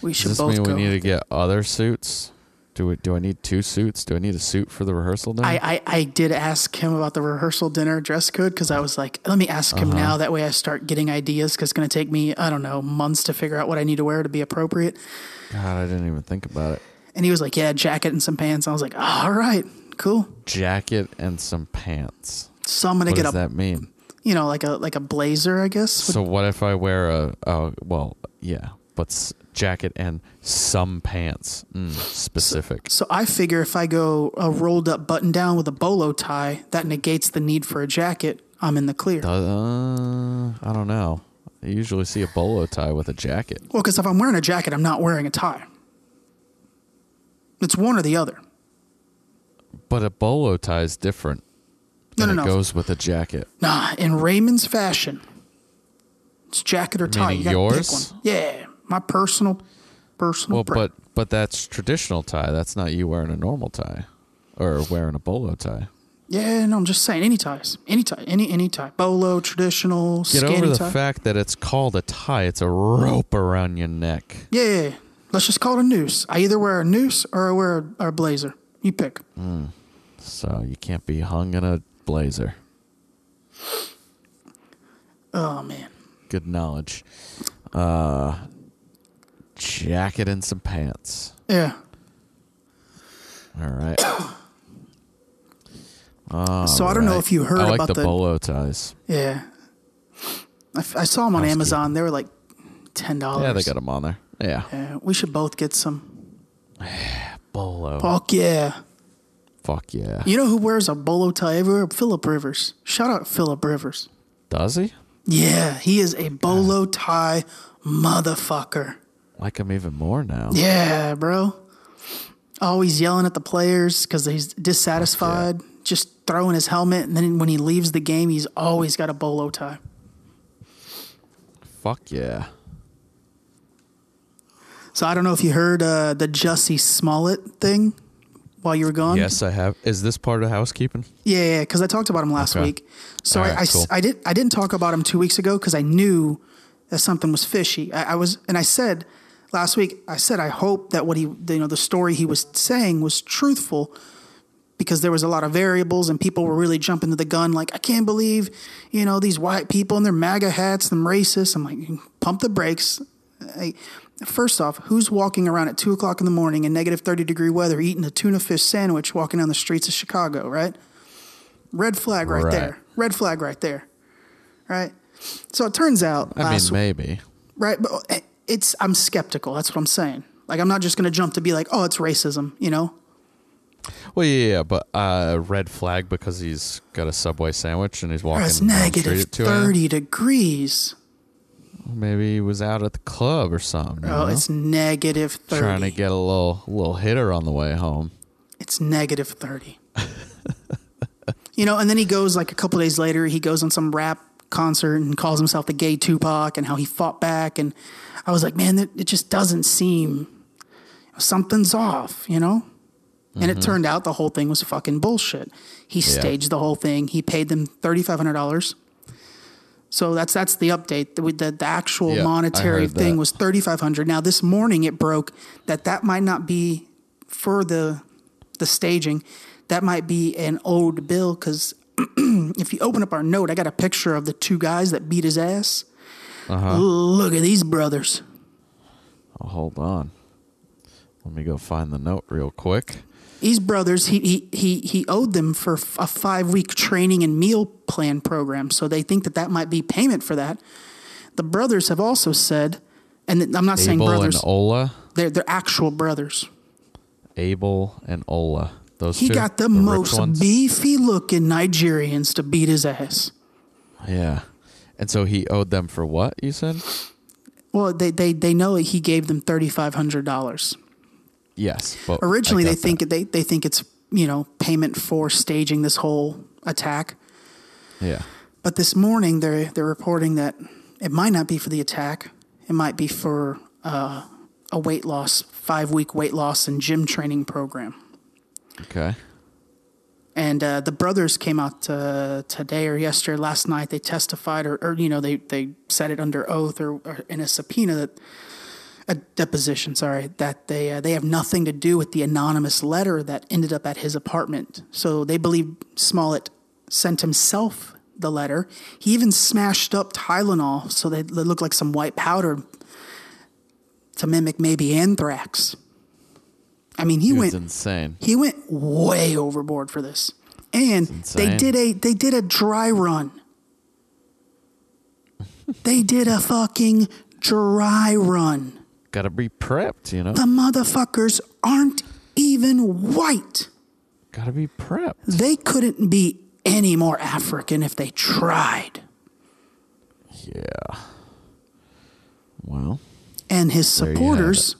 we Does should this both mean go. we need to get other suits? Do we? Do I need two suits? Do I need a suit for the rehearsal dinner? I, I, I did ask him about the rehearsal dinner dress code because I was like, let me ask him Uh-huh. now. That way I start getting ideas because it's going to take me, I don't know, months to figure out what I need to wear to be appropriate. God, I didn't even think about it. And he was like, yeah, jacket and some pants. I was like, all right, cool. Jacket and some pants. So I'm going to What get does a, that mean? you know, like a like a blazer, I guess. So what if I wear a? Oh, well, yeah, but jacket and some pants. Mm, specific. So I figure if I go a rolled up button down with a bolo tie, that negates the need for a jacket. I'm in the clear. Uh, I don't know. I usually see a bolo tie with a jacket. Well, because if I'm wearing a jacket, I'm not wearing a tie. It's one or the other. But a bolo tie is different. No, and no, it no. goes with a jacket. Nah, in Raymond's fashion, it's jacket or tie. Meaning you yours? pick one. Yeah, my personal, personal. Well, but but that's traditional tie. That's not you wearing a normal tie or wearing a bolo tie. yeah, no, I'm just saying any ties, any tie, any any tie, bolo, traditional, Get over the tie. fact that it's called a tie. It's a rope around your neck. yeah, yeah, yeah. let's just call it a noose. I either wear a noose or I wear a, a blazer. You pick. So you can't be hung in a blazer. Oh man. Good knowledge. Uh, jacket and some pants. Yeah. All right. so I don't know if you heard I like about the, the, bolo ties. Yeah. I, f- I saw them on Housekeeping. Amazon. They were like ten dollars. Yeah, they got them on there. Yeah. Yeah, we should both get some. Bolo. Fuck yeah! Fuck yeah. You know who wears a bolo tie everywhere? Philip Rivers. Shout out Philip Rivers. Does he? Yeah, he is a bolo tie motherfucker. Like him even more now. Yeah, bro. Always yelling at the players because he's dissatisfied. Just throwing his helmet, and then when he leaves the game, he's always got a bolo tie. Fuck yeah. So I don't know if you heard uh, the Jussie Smollett thing while you were gone. Yes, I have. Is this part of housekeeping? Yeah, yeah, because I talked about him last Okay. week. So I, right, I cool. I did I didn't talk about him two weeks ago because I knew that something was fishy. I, I was and I said last week I said I hope that what he you know the story he was saying was truthful because there was a lot of variables and people were really jumping to the gun like I can't believe you know these white people and their MAGA hats them racist. I'm like pump the brakes. I, First off, who's walking around at two o'clock in the morning in negative 30 degree weather eating a tuna fish sandwich walking down the streets of Chicago, right? Red flag right, Right. there. Red flag right there. Right? So it turns out I mean, maybe. right? But uh, it's I'm skeptical. That's what I'm saying. Like I'm not just gonna jump to be like, oh, it's racism, you know? Well, yeah, yeah, but uh, red flag because he's got a Subway sandwich and he's walking. It's the street at 2 a.m. thirty degrees. Maybe he was out at the club or something. you Oh, know? it's negative thirty. trying to get a little little hitter on the way home. it's negative 30. you know, and then he goes like a couple days later, he goes on some rap concert and calls himself the gay Tupac and how he fought back. And I was like, man, it, it just doesn't seem something's off, you know? And it mm-hmm. turned out the whole thing was fucking bullshit. He staged the whole thing. He paid them $3,500. So that's that's the update. The, the, the actual Yeah, monetary thing that. was 3500 Now this morning it broke that that might not be for the the staging. That might be an owed bill because if you open up our note, I got a picture of the two guys that beat his ass. Uh-huh. Look at these brothers. Oh, hold on. Let me go find the note real quick. These brothers, he he he he owed them for a five week training and meal plan program. So they think that that might be payment for that. The brothers have also said, and I'm not saying Abel brothers, and Ola. they're they're actual brothers. Abel and Ola. Those He two, got the, rich most beefy looking Nigerians to beat his ass. Yeah. And so he owed them for what, you said? Well, they they they know he gave them thirty five hundred dollars. Yes. But Originally, they think they they think it's you know payment for staging this whole attack. Yeah. But this morning, they're they're reporting that it might not be for the attack. It might be for uh, a weight loss, five week weight loss and gym training program. Okay. And uh, the brothers came out uh, today or yesterday, last night. They testified, or, or you know, they they said it under oath or, or in a subpoena that a deposition. Sorry, that they uh, they have nothing to do with the anonymous letter that ended up at his apartment. So they believe Smollett sent himself the letter. He even smashed up Tylenol so they, they look like some white powder to mimic maybe anthrax. I mean, he went insane. he went way overboard for this. And they did a they did a dry run. they did a fucking dry run. Got to be prepped, you know? The motherfuckers aren't even white. Got to be prepped. They couldn't be any more African if they tried. Yeah. Well, And his There you have Mm-hmm. supporters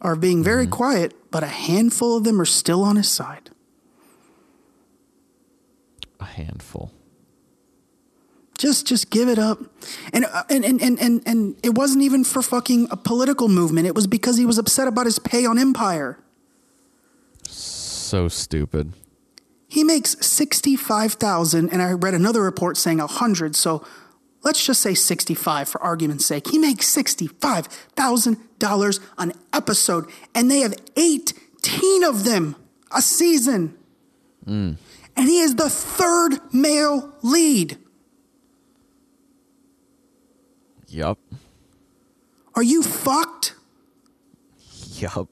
are being very quiet, but a handful of them are still on his side. a handful. Just just give it up. And uh, and and and and, and it wasn't even for fucking a political movement. It was because he was upset about his pay on Empire. So stupid. He makes 65,000 and I read another report saying a 100, so let's just say 65 for argument's sake. He makes $65,000 an episode and they have 18 of them a season. And he is the third male lead. Yup. Are you fucked? Yup.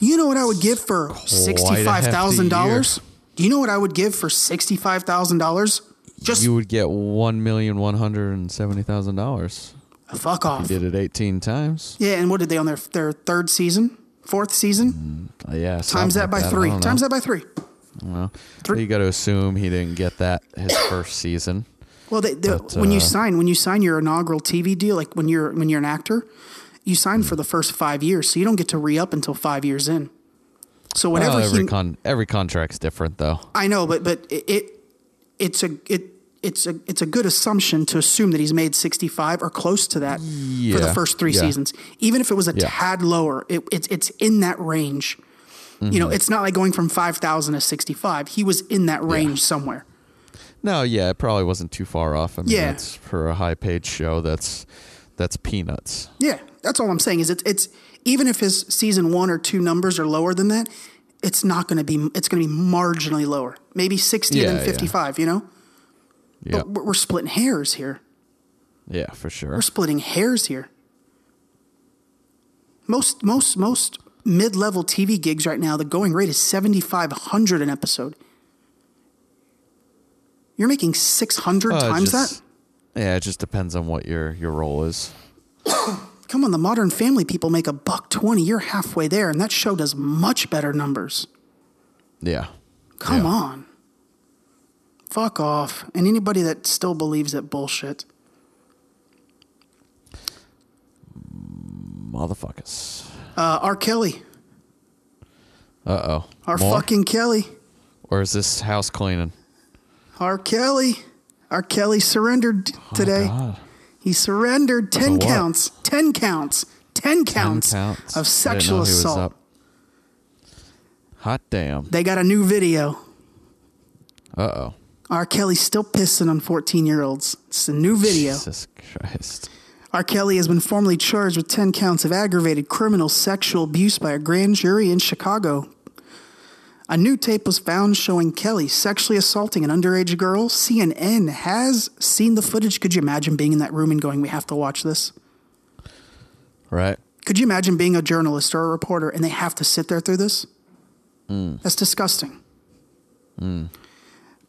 You know what I would give for sixty-five thousand dollars? Do you know what I would give for sixty-five thousand dollars? Just You would get one million one hundred and seventy thousand dollars. fuck off. Did it eighteen times? Yeah, and what did they on their their third season, fourth season? Uh, yeah. Times something that by like three. Times that by three. Well, Three- you got to assume he didn't get that his first season. Well, they, the, But, when you uh, sign when you sign your inaugural TV deal, like when you're when you're an actor, you sign Hmm. for the first five years, so you don't get to re up until five years in. So whenever Well, every he, con every contract's different though. I know, but but it, it it's a it it's a it's a good assumption to assume that he's made 65 or close to that for the first three yeah. seasons. Even if it was a Yeah. tad lower, it, it's it's in that range. You Mm-hmm. know, it's not like going from 5,000 to 65. He was in that range somewhere. No, yeah, it probably wasn't too far off. I mean, Yeah. that's for a high paid show. That's that's peanuts. Yeah, that's all I'm saying. Is it's it's even if his season one or two numbers are lower than that, it's not going to be. It's going to be marginally lower, maybe 60 Yeah, and yeah. 55. You know, Yeah, but we're, we're splitting hairs here. yeah, for sure. We're splitting hairs here. Most most most mid level TV gigs right now, the going rate is seventy five hundred an episode. You're making six hundred Uh, times just- that. Yeah, it just depends on what your your role is. Come on, the Modern Family people make a buck twenty. You're halfway there, and that show does much better numbers. Yeah. Come Yeah. on. Fuck off. And anybody that still believes that bullshit. Motherfuckers. Uh, R. Kelly. Uh oh. R. fucking Kelly. Or is this house cleaning? R. Kelly. R. Kelly surrendered today. Oh. He surrendered 10 counts. 10 counts. 10 counts, counts. of sexual know he was assault. Hot damn. They got a new video. Uh oh. R. Kelly's still pissing on 14 year olds. It's a new video. Jesus Christ. R. Kelly has been formally charged with 10 counts of aggravated criminal sexual abuse by a grand jury in Chicago. A new tape was found showing Kelly sexually assaulting an underage girl. CNN has seen the footage. Could you imagine being in that room and going, We have to watch this? Right. Could you imagine being a journalist or a reporter and they have to sit there through this? Hmm. That's disgusting. Hmm.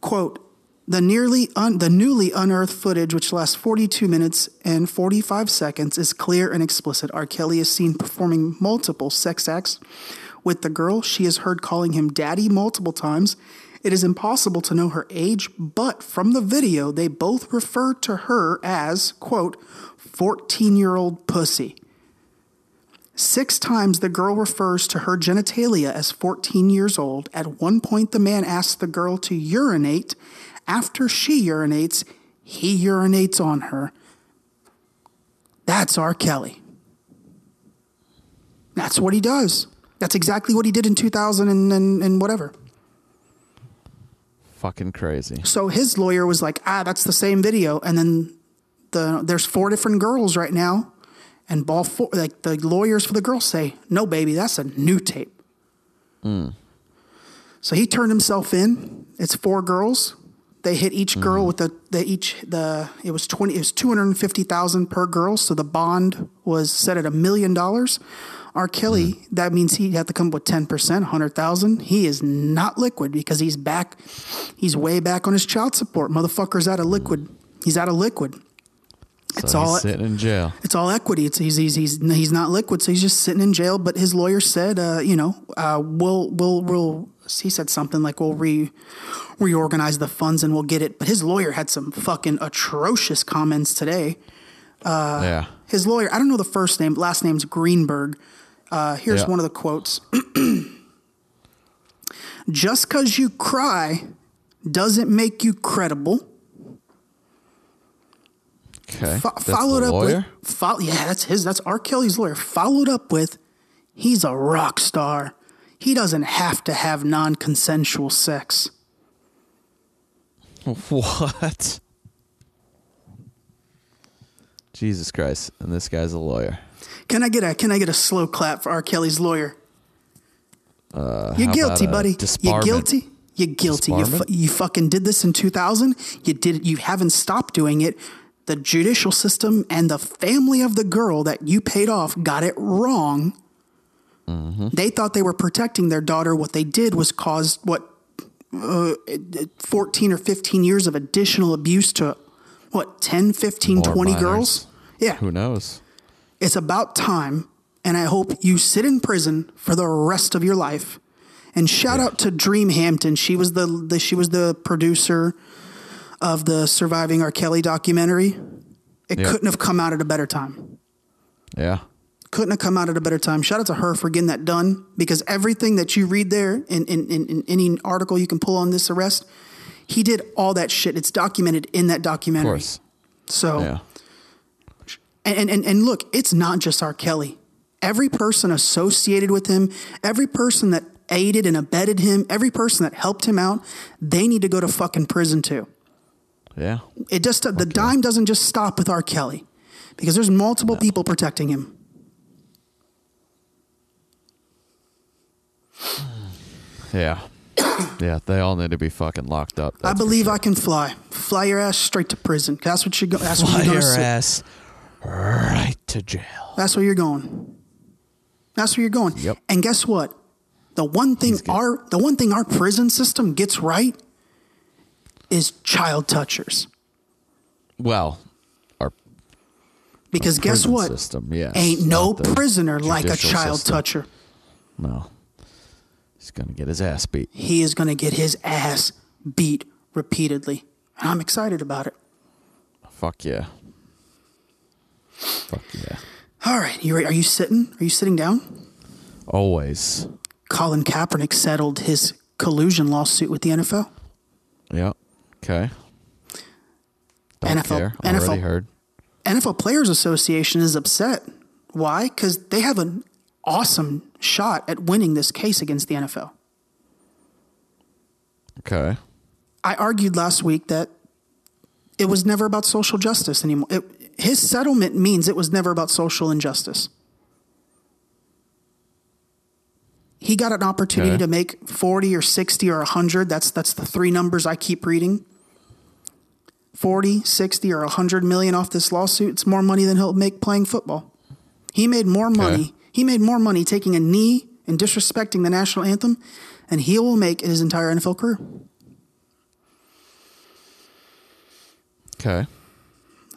Quote, the nearly un- the newly unearthed footage, which lasts 42 minutes and 45 seconds, is clear and explicit. R. Kelly is seen performing multiple sex acts with the girl. She is heard calling him daddy multiple times. It is impossible to know her age, but from the video, they both refer to her as, quote, 14 year old pussy. Six times the girl refers to her genitalia as 14 years old. At one point, the man asks the girl to urinate. After she urinates, he urinates on her. That's R. Kelly. That's what he does. That's exactly what he did in 2000 and, and, and whatever. Fucking crazy. So his lawyer was like, ah, that's the same video. And then the there's four different girls right now. And ball four, like the lawyers for the girls say, no, baby, that's a new tape. So he turned himself in. It's four girls. They hit each girl with the they each the it was twenty it was two hundred and fifty thousand per girl. So the bond was set at a million dollars. R. Kelly, that means he had to come up with ten percent, hundred thousand. He is not liquid because he's back. He's way back on his child support. Motherfucker's out of liquid. He's out of liquid. It's so all sitting in jail. it's all equity. It's he's he's he's he's not liquid, so he's just sitting in jail. But his lawyer said, uh, you know, uh, we'll we'll we'll. He said something like we'll re reorganize the funds and we'll get it. But his lawyer had some fucking atrocious comments today. Uh, yeah. His lawyer, I don't know the first name, last name's Greenberg. Uh, here's Yeah. one of the quotes. Just because you cry doesn't make you credible. Okay. Fo- That's followed the up lawyer? with fo- yeah, that's his. That's R. Kelly's lawyer. Followed up with, he's a rock star. He doesn't have to have non-consensual sex. What? Jesus Christ! And this guy's a lawyer. Can I get a Can I get a slow clap for R. Kelly's lawyer? Uh, You're guilty, buddy. You're guilty. You're guilty. You, fu- you fucking did this in 2000. You did. You haven't stopped doing it. The judicial system and the family of the girl that you paid off got it wrong. Mm-hmm. They thought they were protecting their daughter. What they did was cause what uh, 14 or 15 years of additional abuse to what 10, 15, More 20 minors. girls. Yeah. Who knows? It's about time, and I hope you sit in prison for the rest of your life. And shout out to Dream Hampton. She was the, the she was the producer of the Surviving R. Kelly documentary. It Yeah. couldn't have come out at a better time. Yeah. Couldn't have come out at a better time. Shout out to her for getting that done because everything that you read there in, in, in, in any article you can pull on this arrest, he did all that shit. It's documented in that documentary. Of course. So Yeah. and, and and look, it's not just R. Kelly. Every person associated with him, every person that aided and abetted him, every person that helped him out, they need to go to fucking prison too. Yeah. It just the dime doesn't just stop with R. Kelly because there's multiple people protecting him. Yeah. yeah. They all need to be fucking locked up. I believe I can fly. Fly your ass straight to prison. That's what you go. That's where Fly you're your going. ass right to jail. That's where you're going. That's where you're going. Yep. And guess what? The one thing our the one thing our prison system gets right is child touchers. Well, our Because guess what? System, yes. Ain't no prisoner like a child system. toucher. No. He's gonna get his ass beat. He is going to get his ass beat repeatedly. And I'm excited about it. Fuck yeah. Fuck yeah. All right, you re- are you sitting? Are you sitting down? Always. Colin Kaepernick settled his collusion lawsuit with the NFL. Yeah. Okay. Don't NFL care. NFL Already heard. NFL Players Association is upset. Why? Because they have an awesome shot at winning this case against the NFL. Okay. I argued last week that it was never about social justice anymore. It, his settlement means it was never about social injustice. He got an opportunity Okay. to make 40 or 60 or 100. That's that's the three numbers I keep reading. 40, 60 or 100 million off this lawsuit. It's more money than he'll make playing football. He made more money. He made more money taking a knee and disrespecting the national anthem than he will make in his entire NFL career. Okay.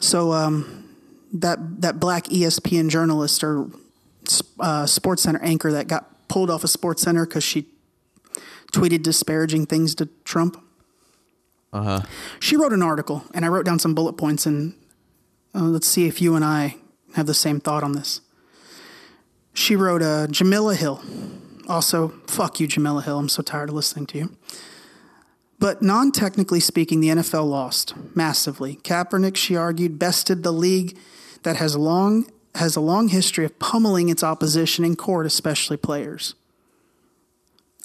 So um, that that black ESPN journalist or uh, Sports Center anchor that got pulled off of Sports Center because she tweeted disparaging things to Trump. Uh huh. She wrote an article, and I wrote down some bullet points, and uh, let's see if you and I have the same thought on this. She wrote, uh, "Jemele Hill." Also, fuck you, Jemele Hill. I'm so tired of listening to you. But non technically speaking, the NFL lost massively. Kaepernick, she argued, bested the league that has long has a long history of pummeling its opposition in court, especially players.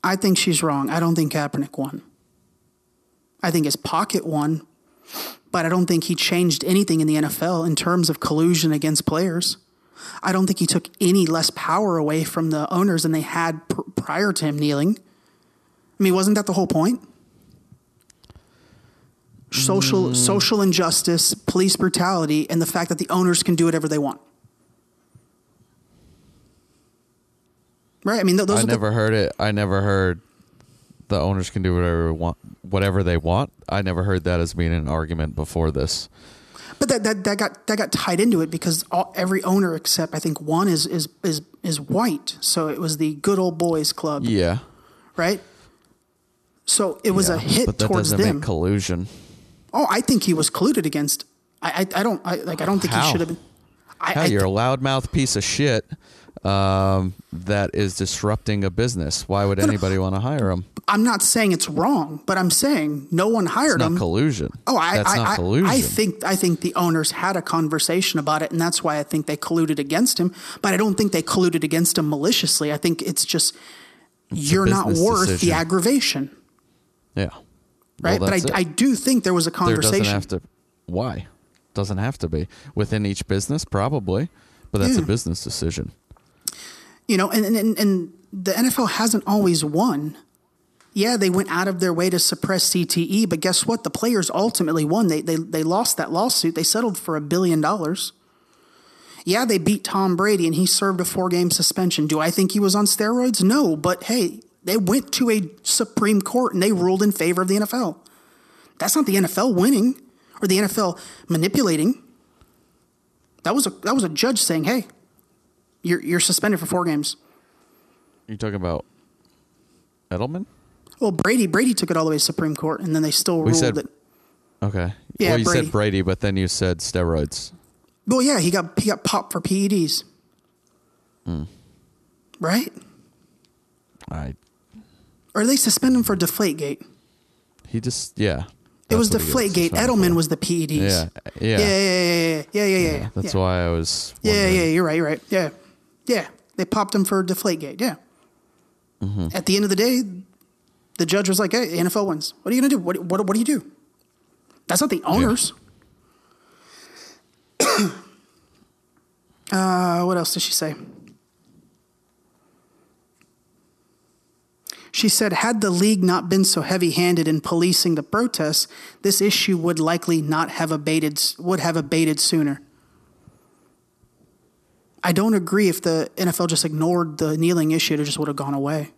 I think she's wrong. I don't think Kaepernick won. I think his pocket won, but I don't think he changed anything in the NFL in terms of collusion against players. I don't think he took any less power away from the owners than they had pr- prior to him kneeling. I mean, wasn't that the whole point? social mm. social injustice, police brutality, and the fact that the owners can do whatever they want. Right? I mean, th- those I are the- never heard it. I never heard the owners can do whatever want, whatever they want. I never heard that as being an argument before this. But that, that that got that got tied into it because all, every owner except I think one is is is is white. So it was the good old boys club, Yeah. right? So it was Yeah, a hit but that towards doesn't them. make collusion. oh, I think he was colluded against. I I, I don't I, like. I don't think How? he should have been. I, Hell, I, you're a loudmouth piece of shit um, that is disrupting a business. Why would anybody want to hire him? I'm not saying it's wrong, but I'm saying no one hired It's not him. collusion. Oh, I, that's I, not I- collusion. I think I think the owners had a conversation about it, and that's why I think they colluded against him. But I don't think they colluded against him maliciously. I think it's just you're not worth the aggravation, yeah. right? Well, but. I, I do think there was a there conversation. doesn't have to. Why? Doesn't have to be within each business, probably, but that's Yeah. a business decision. You know, and, and and the NFL hasn't always won. Yeah, they went out of their way to suppress CTE, but guess what? The players ultimately won. They they they lost that lawsuit. They settled for a billion dollars. Yeah, they beat Tom Brady and he served a four game suspension. Do I think he was on steroids? No, but hey, they went to a Supreme Court and they ruled in favor of the NFL. That's not the NFL winning or the NFL manipulating. That was a that was a judge saying, "Hey, you're you're suspended for four games." You talking about Edelman? Well, Brady Brady took it all the way to Supreme Court, and then they still We ruled said- that. Okay. Yeah, well, you Brady. said Brady, but then you said steroids. Well, yeah, he got he got popped for PEDs. Hmm. Right? I. Or they suspend him for Deflategate. He just yeah. It was Deflategate. Edelman for. was the PEDs. Yeah. Yeah. Yeah, yeah, yeah, yeah, yeah, yeah, yeah. That's why I was. Yeah, yeah, you're right, you're right. Yeah, yeah. They popped him for Deflategate. Yeah. Mm-hmm. At the end of the day, the judge was like, "Hey, NFL wins. What are you gonna do? What what what do you do?" That's not the owners. uh, what else did she say? She said, had the league not been so heavy-handed in policing the protests, this issue would likely not have abated. Would have abated sooner. I don't agree if the NFL just ignored the kneeling issue, it just would have gone away.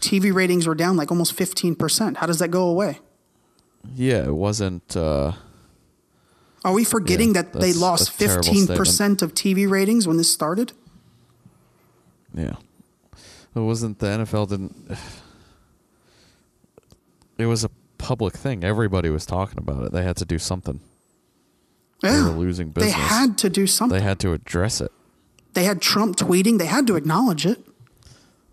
TV ratings were down like almost 15%. How does that go away? Yeah, it wasn't. Uh, Are we forgetting Yeah, that they lost 15% of TV ratings when this started? Yeah. It wasn't the NFL didn't it was a public thing. Everybody was talking about it. They had to do something. They were losing business. They had to do something. They had to address it. They had Trump tweeting. They had to acknowledge it,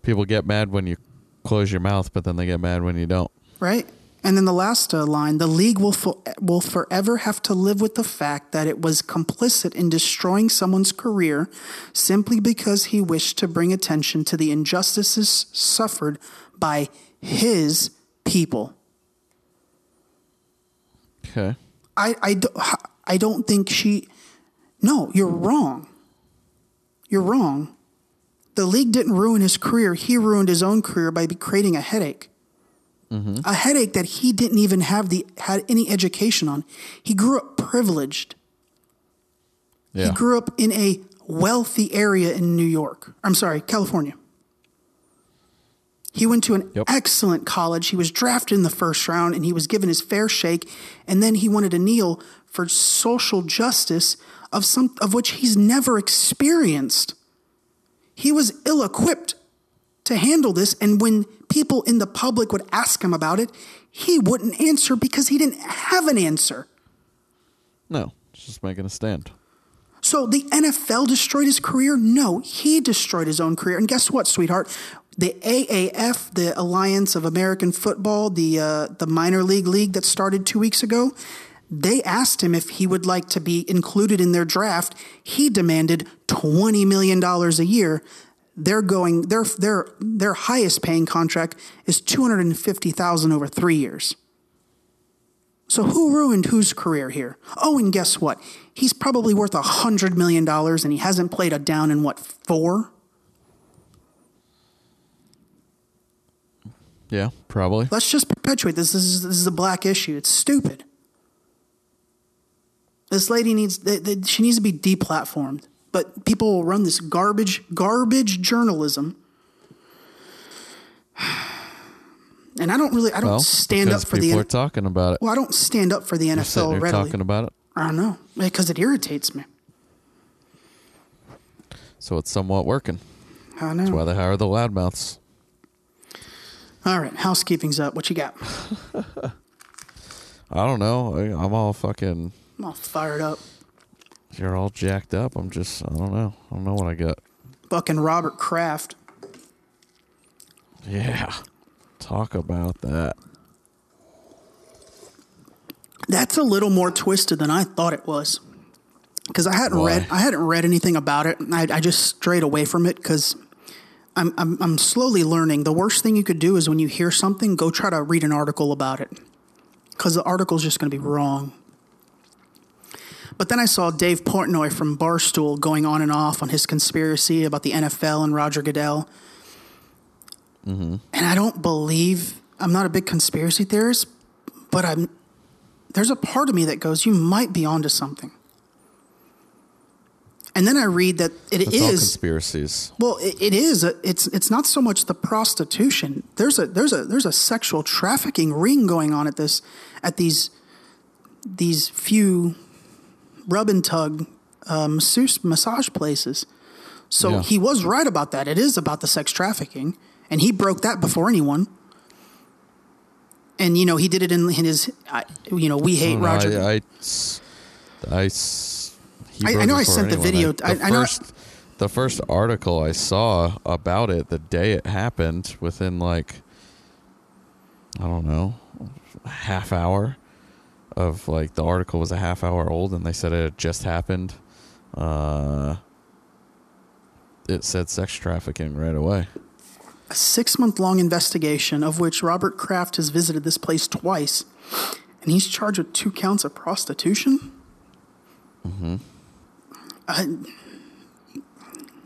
People get mad when you close your mouth, but then they get mad when you don't. right? And then the last uh, line the league will, fo- will forever have to live with the fact that it was complicit in destroying someone's career simply because he wished to bring attention to the injustices suffered by his people. Okay. I, I, I don't think she. No, you're wrong. You're wrong. The league didn't ruin his career. He ruined his own career by creating a headache. Mm-hmm. A headache that he didn't even have the had any education on. He grew up privileged. Yeah. He grew up in a wealthy area in New York. I'm sorry, California. He went to an Yep. excellent college. He was drafted in the first round and he was given his fair shake. And then he wanted to kneel for social justice of some of which he's never experienced. He was ill equipped to handle this. And when people in the public would ask him about it, he wouldn't answer because he didn't have an answer. no, just making a stand. So the NFL destroyed his career? No, he destroyed his own career. And guess what, sweetheart? The AAF, the Alliance of American Football, the uh, the minor league league that started two weeks ago, they asked him if he would like to be included in their draft. He demanded twenty million dollars a year. They're going their their their highest paying contract is two hundred and fifty thousand over three years. So who ruined whose career here? Oh, and guess what? He's probably worth a hundred million dollars, and he hasn't played a down in what four? Yeah, probably. Let's just perpetuate this. This is this is a black issue. It's stupid. This lady needs th- th- she needs to be deplatformed. But people will run this garbage garbage journalism. And I don't really I don't Well, stand up for the people are talking about it. well I don't stand up for the sitting NFL there readily. talking about it. I don't know because it irritates me. So it's somewhat working. I don't That's why they hire the loudmouths. All right, housekeeping's up. What you got? I don't know. I, I'm all fucking. I'm all fired up. You're all jacked up. I'm just. I don't know. I don't know what I got. Fucking Robert Kraft. Yeah. Talk about that. That's a little more twisted than I thought it was. Because I hadn't Why? read, I hadn't read anything about it. I, I just strayed away from it because I'm, I'm, I'm slowly learning. The worst thing you could do is when you hear something, go try to read an article about it. Because the article's just going to be wrong. But then I saw Dave Portnoy from Barstool going on and off on his conspiracy about the NFL and Roger Goodell. Mm-hmm. And I don't believe I'm not a big conspiracy theorist, but I'm there's a part of me that goes, you might be onto something. And then I read that it is It's all conspiracies. well, it, it is. A, it's it's not so much the prostitution. There's a there's a there's a sexual trafficking ring going on at this at these these few rub and tug uh, masseuse massage places. So Yeah. he was right about that. It is about the sex trafficking, and he broke that before anyone. And you know he did it in, in his, I- you know, we hate I, Roger. I, s- I I- I broke know I sent the anyone. video. the I- I know I- first, the first article I saw about it the day it happened, within like, I don't know, a half hour of like the article was a half hour old, and they said it had just happened. Uh, it said sex trafficking right away. a six month long investigation of which Robert Kraft has visited this place twice, and he's charged with two counts of prostitution. Mm-hmm.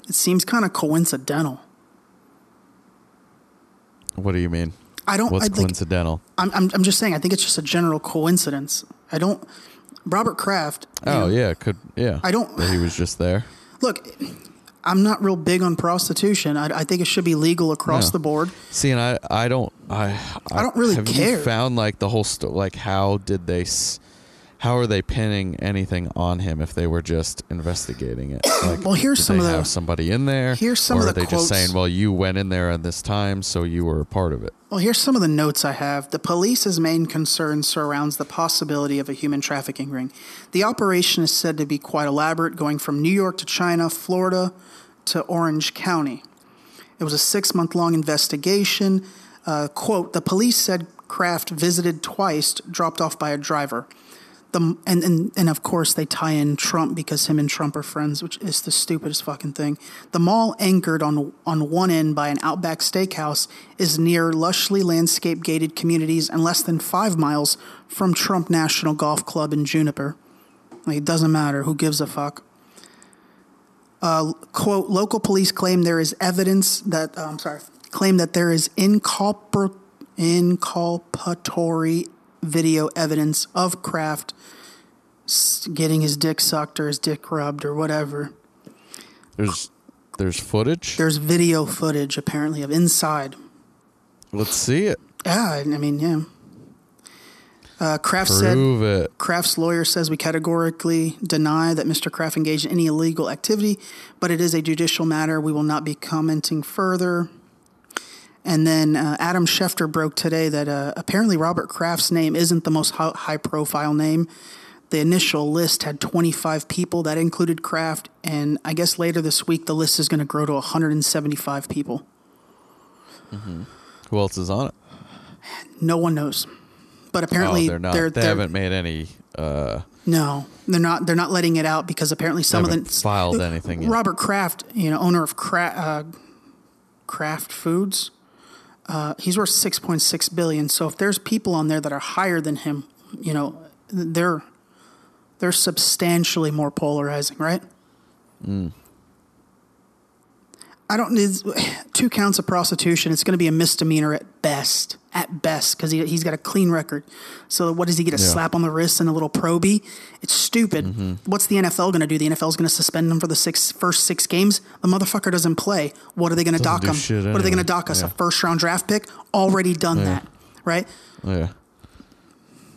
it seems kind of coincidental. What do you mean? I don't. What's I coincidental? I'm, I'm. I'm just saying. I think it's just a general coincidence. I don't. Robert Kraft. Oh know, yeah, could yeah. I don't- That he was just there. Look, I'm not real big on prostitution. I, I think it should be legal across Yeah. the board. See, and I, I don't, I, I don't really have care. You found like the whole story. Like, how did they, s- how are they pinning anything on him if they were just investigating it? Like, Well, here's some they of the- have somebody in there. here's some or of are the they quotes. just saying, "Well, you went in there at this time, so you were a part of it." Well, here's some of the notes I have. The police's main concern surrounds the possibility of a human trafficking ring. The operation is said to be quite elaborate, going from New York to China, Florida to Orange County. It was a six month long investigation. Uh, quote The police said Kraft visited twice, dropped off by a driver. The, and, and, and of course, they tie in Trump because him and Trump are friends, which is the stupidest fucking thing. The mall, anchored on, on one end by an Outback steakhouse, is near lushly landscape gated communities and less than five miles from Trump National Golf Club in Jupiter. Like, it doesn't matter. Who gives a fuck? Uh, quote, local police claim there is evidence that, uh, I'm sorry, claim that there is inculpatory video evidence of Kraft getting his dick sucked or his dick rubbed or whatever. There's there's footage. There's video footage apparently of inside. Let's see it. Yeah, I mean, yeah. Uh, Kraft said Prove it. Kraft's lawyer says we categorically deny that Mr. Kraft engaged in any illegal activity, but it is a judicial matter. We will not be commenting further. And then uh, Adam Schefter broke today that uh, apparently Robert Kraft's name isn't the most high profile name. The initial list had 25 people that included Kraft, and I guess later this week the list is going to grow to 175 people. Who else is on it? No one knows, but apparently oh, they're not. They're, they they're- haven't made any. Uh, No, they're not. They're not letting it out because apparently some of haven't filed anything yet. Robert Kraft, you know, owner of Kraft, uh, Kraft Foods, uh, he's worth six point six billion. So if there's people on there that are higher than him, you know, they're they're substantially more polarizing, right? I don't need two counts of prostitution. It's going to be a misdemeanor at best, at best, because he, he's got a clean record. So what does he get? A Yeah. slap on the wrist and a little probie? It's stupid. What's the NFL going to do? The NFL is going to suspend him for the six first six games. The motherfucker doesn't play. What are they going to dock do him? shit What are they going to dock us? A first round draft pick? Already done Yeah. that, right? yeah.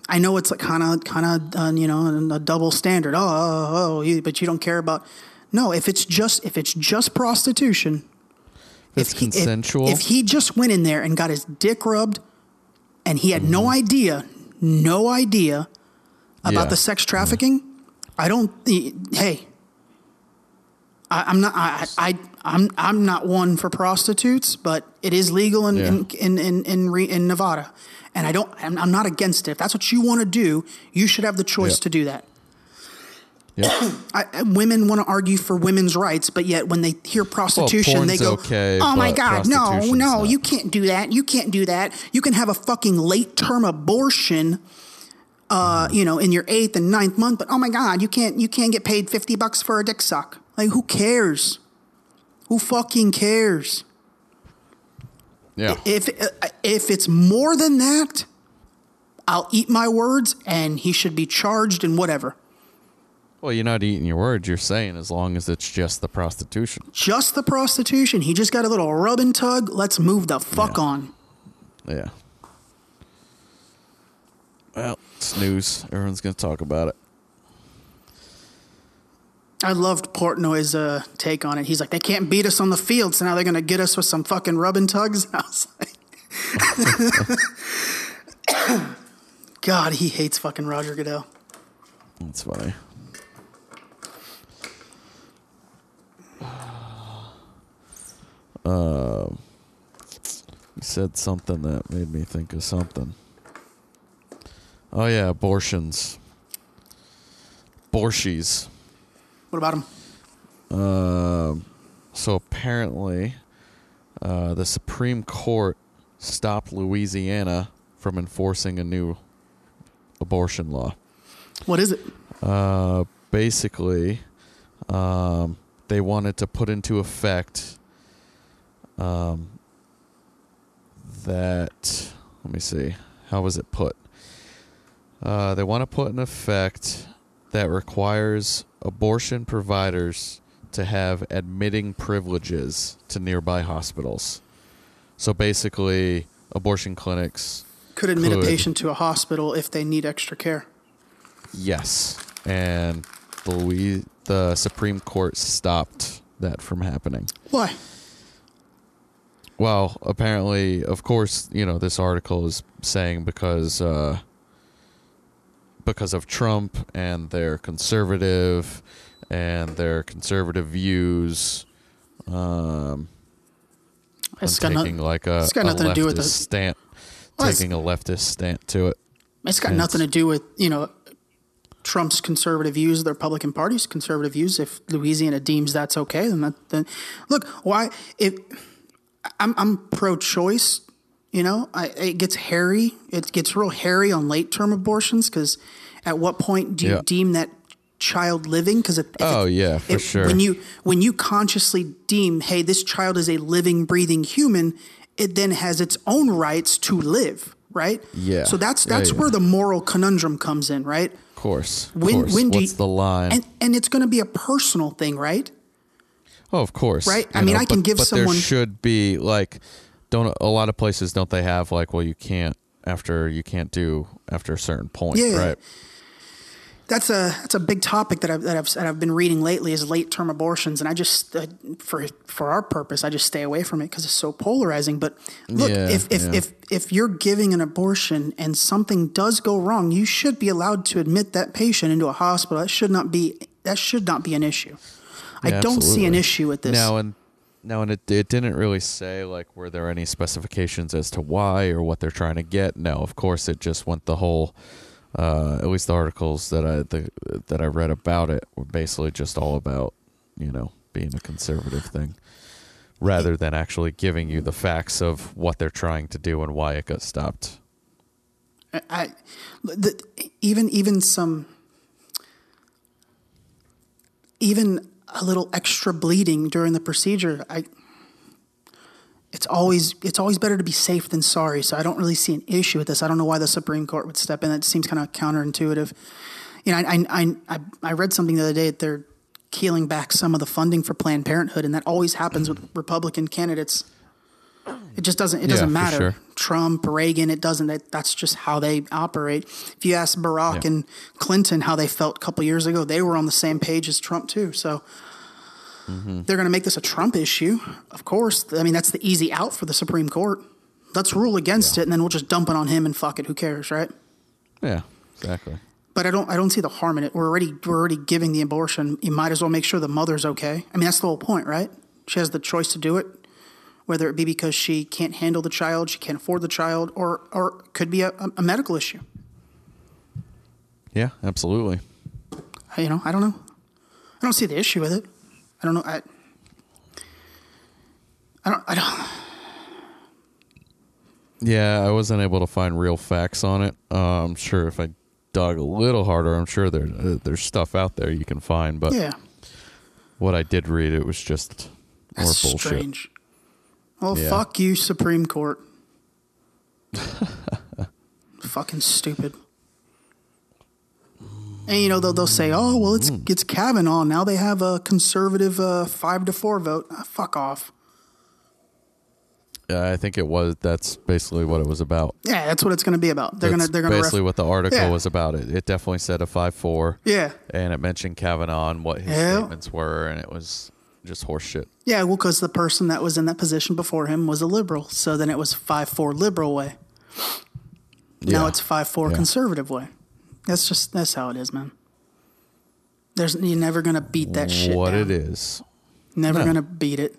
I know it's like kind of, kind of, uh, you know, a double standard. Oh, oh, oh, you, but you don't care about. No, if it's just if it's just prostitution, It's he- if- consensual. If, he just went in there and got his dick rubbed, and he had no idea, no idea about Mm-hmm. Yeah. the sex trafficking, I don't. Hey, I, I'm not. I, I I'm I'm not one for prostitutes, but it is legal in Yeah. in in in, in, re, in Nevada, and I don't. I'm, I'm not against it. If that's what you want to do, you should have the choice Yeah. to do that. Yep. I, women want to argue for women's rights, but yet when they hear prostitution, they go, okay, "Oh my God, no, no, not." you can't do that. You can't do that. You can have a fucking late term abortion, uh, you know, in your eighth and ninth month, but oh my God, you can't, you can't get paid fifty bucks for a dick suck. Like, who cares? Who fucking cares? yeah. If uh, if it's more than that, I'll eat my words, and he should be charged and whatever. Well, you're not eating your words. You're saying as long as it's just the prostitution. Just the prostitution. He just got a little rub and tug. Let's move the fuck Yeah. on. Yeah. Well, it's news. Everyone's going to talk about it. I loved Portnoy's uh, take on it. He's like, they can't beat us on the field, so now they're going to get us with some fucking rub and tugs. I was like, God, he hates fucking Roger Goodell. That's funny. Uh, he said something that made me think of something. Oh yeah, abortions. Borschies. What about them? Um, so apparently, uh, the Supreme Court stopped Louisiana from enforcing a new abortion law. What is it? Uh, basically, um, they wanted to put into effect um, that. Let me see. How was it put? Uh, they want to put an effect that requires abortion providers to have admitting privileges to nearby hospitals. So basically, abortion clinics. Could admit Could. a patient to a hospital if they need extra care. Yes, and the Louis, the Supreme Court stopped that from happening. Why? Well, apparently, of course, you know this article is saying because uh, because of Trump and their conservative and their conservative views. Um, It's and got, taking like a, it's got nothing to do with the- stant, Well, taking a leftist stant to it. it's got it's- nothing to do with you know Trump's conservative views, the Republican Party's conservative views. If Louisiana deems that's okay, then that then look why if I'm I'm pro-choice. You know, I, it gets hairy. It gets real hairy on late-term abortions because at what point do you Yeah. deem that child living? Because Oh, yeah, for sure. When you when you consciously deem, hey, this child is a living, breathing human, it then has its own rights to live, right? Yeah. So that's that's yeah. where the moral conundrum comes in, right? Of course. When course. when do What's you, the line? And and it's going to be a personal thing, right? Oh, of course. Right? I mean, know, I can but- give but someone- There should be like, don't a lot of places don't they have like, well, you can't after you can't do after a certain point, Yeah. right? That's a that's a big topic that I've that I've, that I've been reading lately is late term abortions, and I just uh, for for our purpose, I just stay away from it because it's so polarizing. But look, Yeah, if if, yeah. if if you're giving an abortion and something does go wrong, you should be allowed to admit that patient into a hospital. That should not be that should not be an issue. I don't see an issue with this. Now and now and it it didn't really say like were there any specifications as to why or what they're trying to get. No, of course it just went the whole. Uh, at least the articles that I the, that I read about it were basically just all about you know being a conservative thing, rather than actually giving you the facts of what they're trying to do and why it got stopped. I, the, even even some even a little extra bleeding during the procedure. I it's always it's always better to be safe than sorry. So I don't really see an issue with this. I don't know why the Supreme Court would step in. That seems kind of counterintuitive. You know, I I I, I read something the other day that they're keeling back some of the funding for Planned Parenthood, and that always happens with Republican candidates. It just doesn't. It doesn't Yeah, matter. sure. Trump, Reagan. It doesn't. That, that's just how they operate. If you ask Barack Yeah. and Clinton how they felt a couple years ago, they were on the same page as Trump too. So Mm-hmm. they're going to make this a Trump issue, of course. I mean, that's the easy out for the Supreme Court. Let's rule against it, and then we'll just dump it on him and fuck it. Who cares, right? Yeah, exactly. But I don't. I don't see the harm in it. We're already. We're already giving the abortion. You might as well make sure the mother's okay. I mean, that's the whole point, right? She has the choice to do it, whether it be because she can't handle the child, she can't afford the child, or or could be a, a medical issue. Yeah, absolutely. You know, I don't know. I don't see the issue with it. I don't know. I. I don't. I don't. Yeah, I wasn't able to find real facts on it. Uh, I'm sure if I dug a little harder, I'm sure there uh, there's stuff out there you can find. But Yeah, what I did read, it was just more that's bullshit. strange. Well, Yeah. fuck you, Supreme Court. Fucking stupid. And you know they'll, they'll say, "Oh, well, it's it's Kavanaugh now. They have a conservative uh, five to four vote." Ah, fuck off. Yeah, I think it was. That's basically what it was about. Yeah, that's what it's going to be about. They're gonna they're gonna basically ref- what the article Yeah. was about. It it definitely said a five four. Yeah. and it mentioned Kavanaugh and what his Yeah. statements were, and it was just horseshit. Yeah, well, because the person that was in that position before him was a liberal, so then it was five four liberal way. Now it's five four Yeah. conservative way. That's just that's how it is, man. There's you're never gonna beat that shit. what down. it is. Never No. gonna beat it.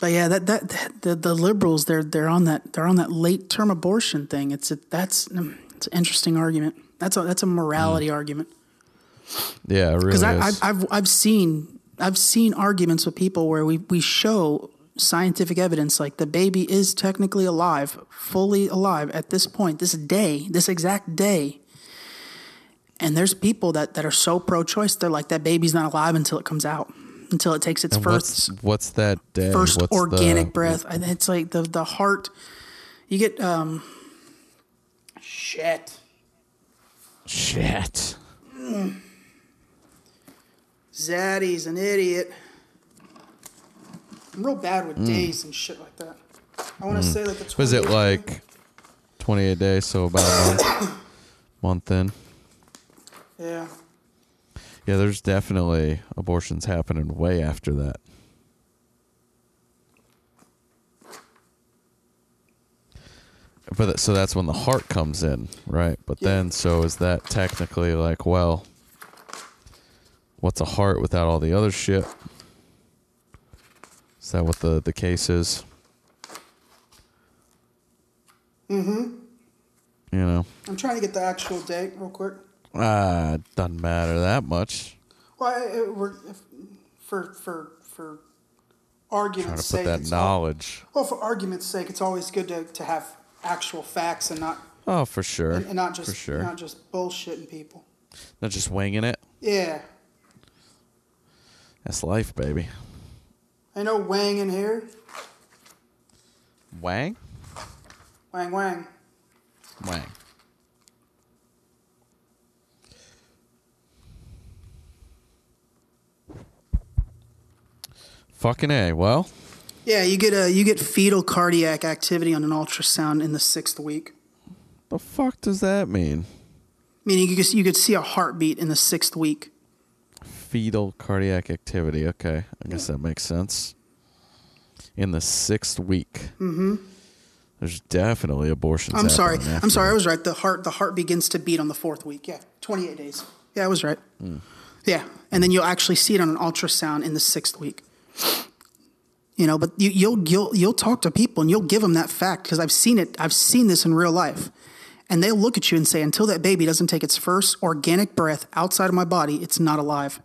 But yeah, that that, that the, the liberals they're they're on that they're on that late term abortion thing. It's a, that's mm, it's an interesting argument. That's a that's a morality argument Yeah, it really because. I've I've I've seen I've seen arguments with people where we we show scientific evidence like the baby is technically alive, fully alive at this point, this day, this exact day. And there's people that, that are so pro-choice, they're like that baby's not alive until it comes out, until it takes its and first what's what's that day? first What's organic the, breath. And it's like the the heart. You get um. Shit. Shit. Zaddy's an idiot. I'm real bad with hmm. days and shit like that. I want to hmm. say like the. Was it 28th. like 28 days, so about a month. month in. Yeah. Yeah, there's definitely abortions happening way after that. But so that's when the heart comes in, right? But Yeah. then, so is that technically like, well, what's a heart without all the other shit? Is that what the the case is? Mm-hmm. You know, I'm trying to get the actual date real quick. ah, doesn't matter that much. Well, I, I, we're, if, for for for Trying argument's to put sake, that knowledge. well, for argument's sake, it's always good to, to have actual facts and not Oh, for sure. and, and not just for sure. not just bullshitting people. Not just winging it. Yeah, That's life, baby. I no Wang in here. Wang? Wang Wang. Wang. Fucking A. Well, Yeah, you get a you get fetal cardiac activity on an ultrasound in the sixth week. the fuck does that mean? Meaning you could, you could see a heartbeat in the sixth week. Fetal cardiac activity. Okay. I guess that makes sense. In the sixth week. Mm-hmm. There's definitely abortions. I'm sorry. I'm sorry. I was right. The heart the heart begins to beat on the fourth week. Yeah, 28 days. Yeah, I was right. Yeah, and then you'll actually see it on an ultrasound in the sixth week. You know, but you, you'll you'll you'll talk to people and you'll give them that fact because I've seen it. I've seen this in real life, and they'll look at you and say, "Until that baby doesn't take its first organic breath outside of my body, it's not alive."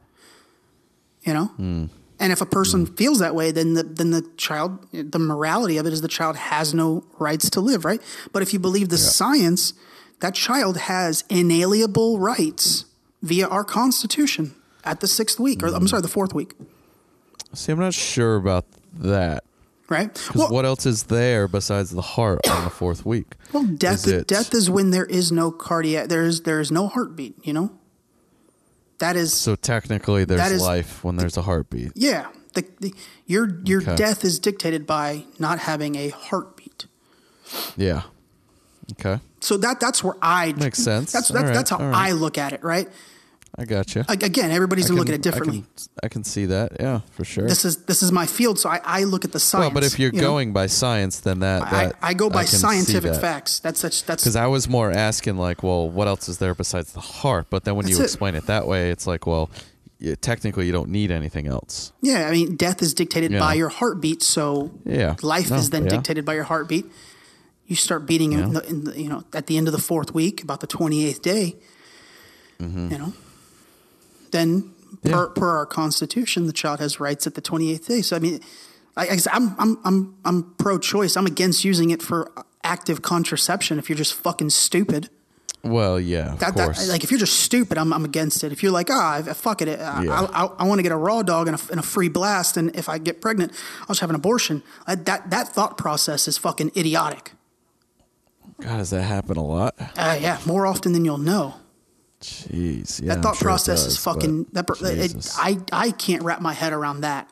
You know. Hmm. And if a person hmm. feels that way, then the then the child, the morality of it is the child has no rights to live, right? But if you believe the science, that child has inalienable rights via our Constitution at the sixth week, or I'm hmm. sorry, the fourth week, See, I'm not sure about that. right? 'Cause what else is there besides the heart on the fourth week? Well, death Is death is when there is no cardiac there is there is no heartbeat, you know? That is So technically, there's is- life when there's a heartbeat. yeah. The, the, your your Okay. death is dictated by not having a heartbeat. Yeah. Okay. So that that's where I Makes sense. That's that's, right, that's how right. I look at it, right? I got you. Again, everybody's gonna look at it differently. I can, I can see that. Yeah, for sure. This is this is my field, so I, I look at the science. well, but if you're you know? going by science, then that, I, that I go by scientific that. facts. That's that's that's Because I was more asking, like, well, what else is there besides the heart? But then when you it. explain it that way, it's like, well, yeah, technically, you don't need anything else. Yeah, I mean, death is dictated Yeah. by your heartbeat, so Yeah. life No, is then yeah. dictated by your heartbeat. You start beating in, the, in the, you know, at the end of the fourth week, about the twenty eighth day. Mm-hmm. You know, then Mm-hmm. Yeah. per, per our Constitution, the child has rights at the twenty eighth day. So I mean, I, I, I'm I'm I'm I'm pro choice. I'm against using it for active contraception. If you're just fucking stupid. Well, yeah, of That, that, like if you're just stupid, I'm, I'm against it. If you're like, ah, oh, fuck it, I, Yeah. I, I, I want to get a raw dog and a, and a free blast, and if I get pregnant, I'll just have an abortion. Uh, that that thought process is fucking idiotic. God, does that happen a lot? Uh, yeah, more often than you'll know. Jeez, yeah. that thought sure process is fucking. That it, I I can't wrap my head around that.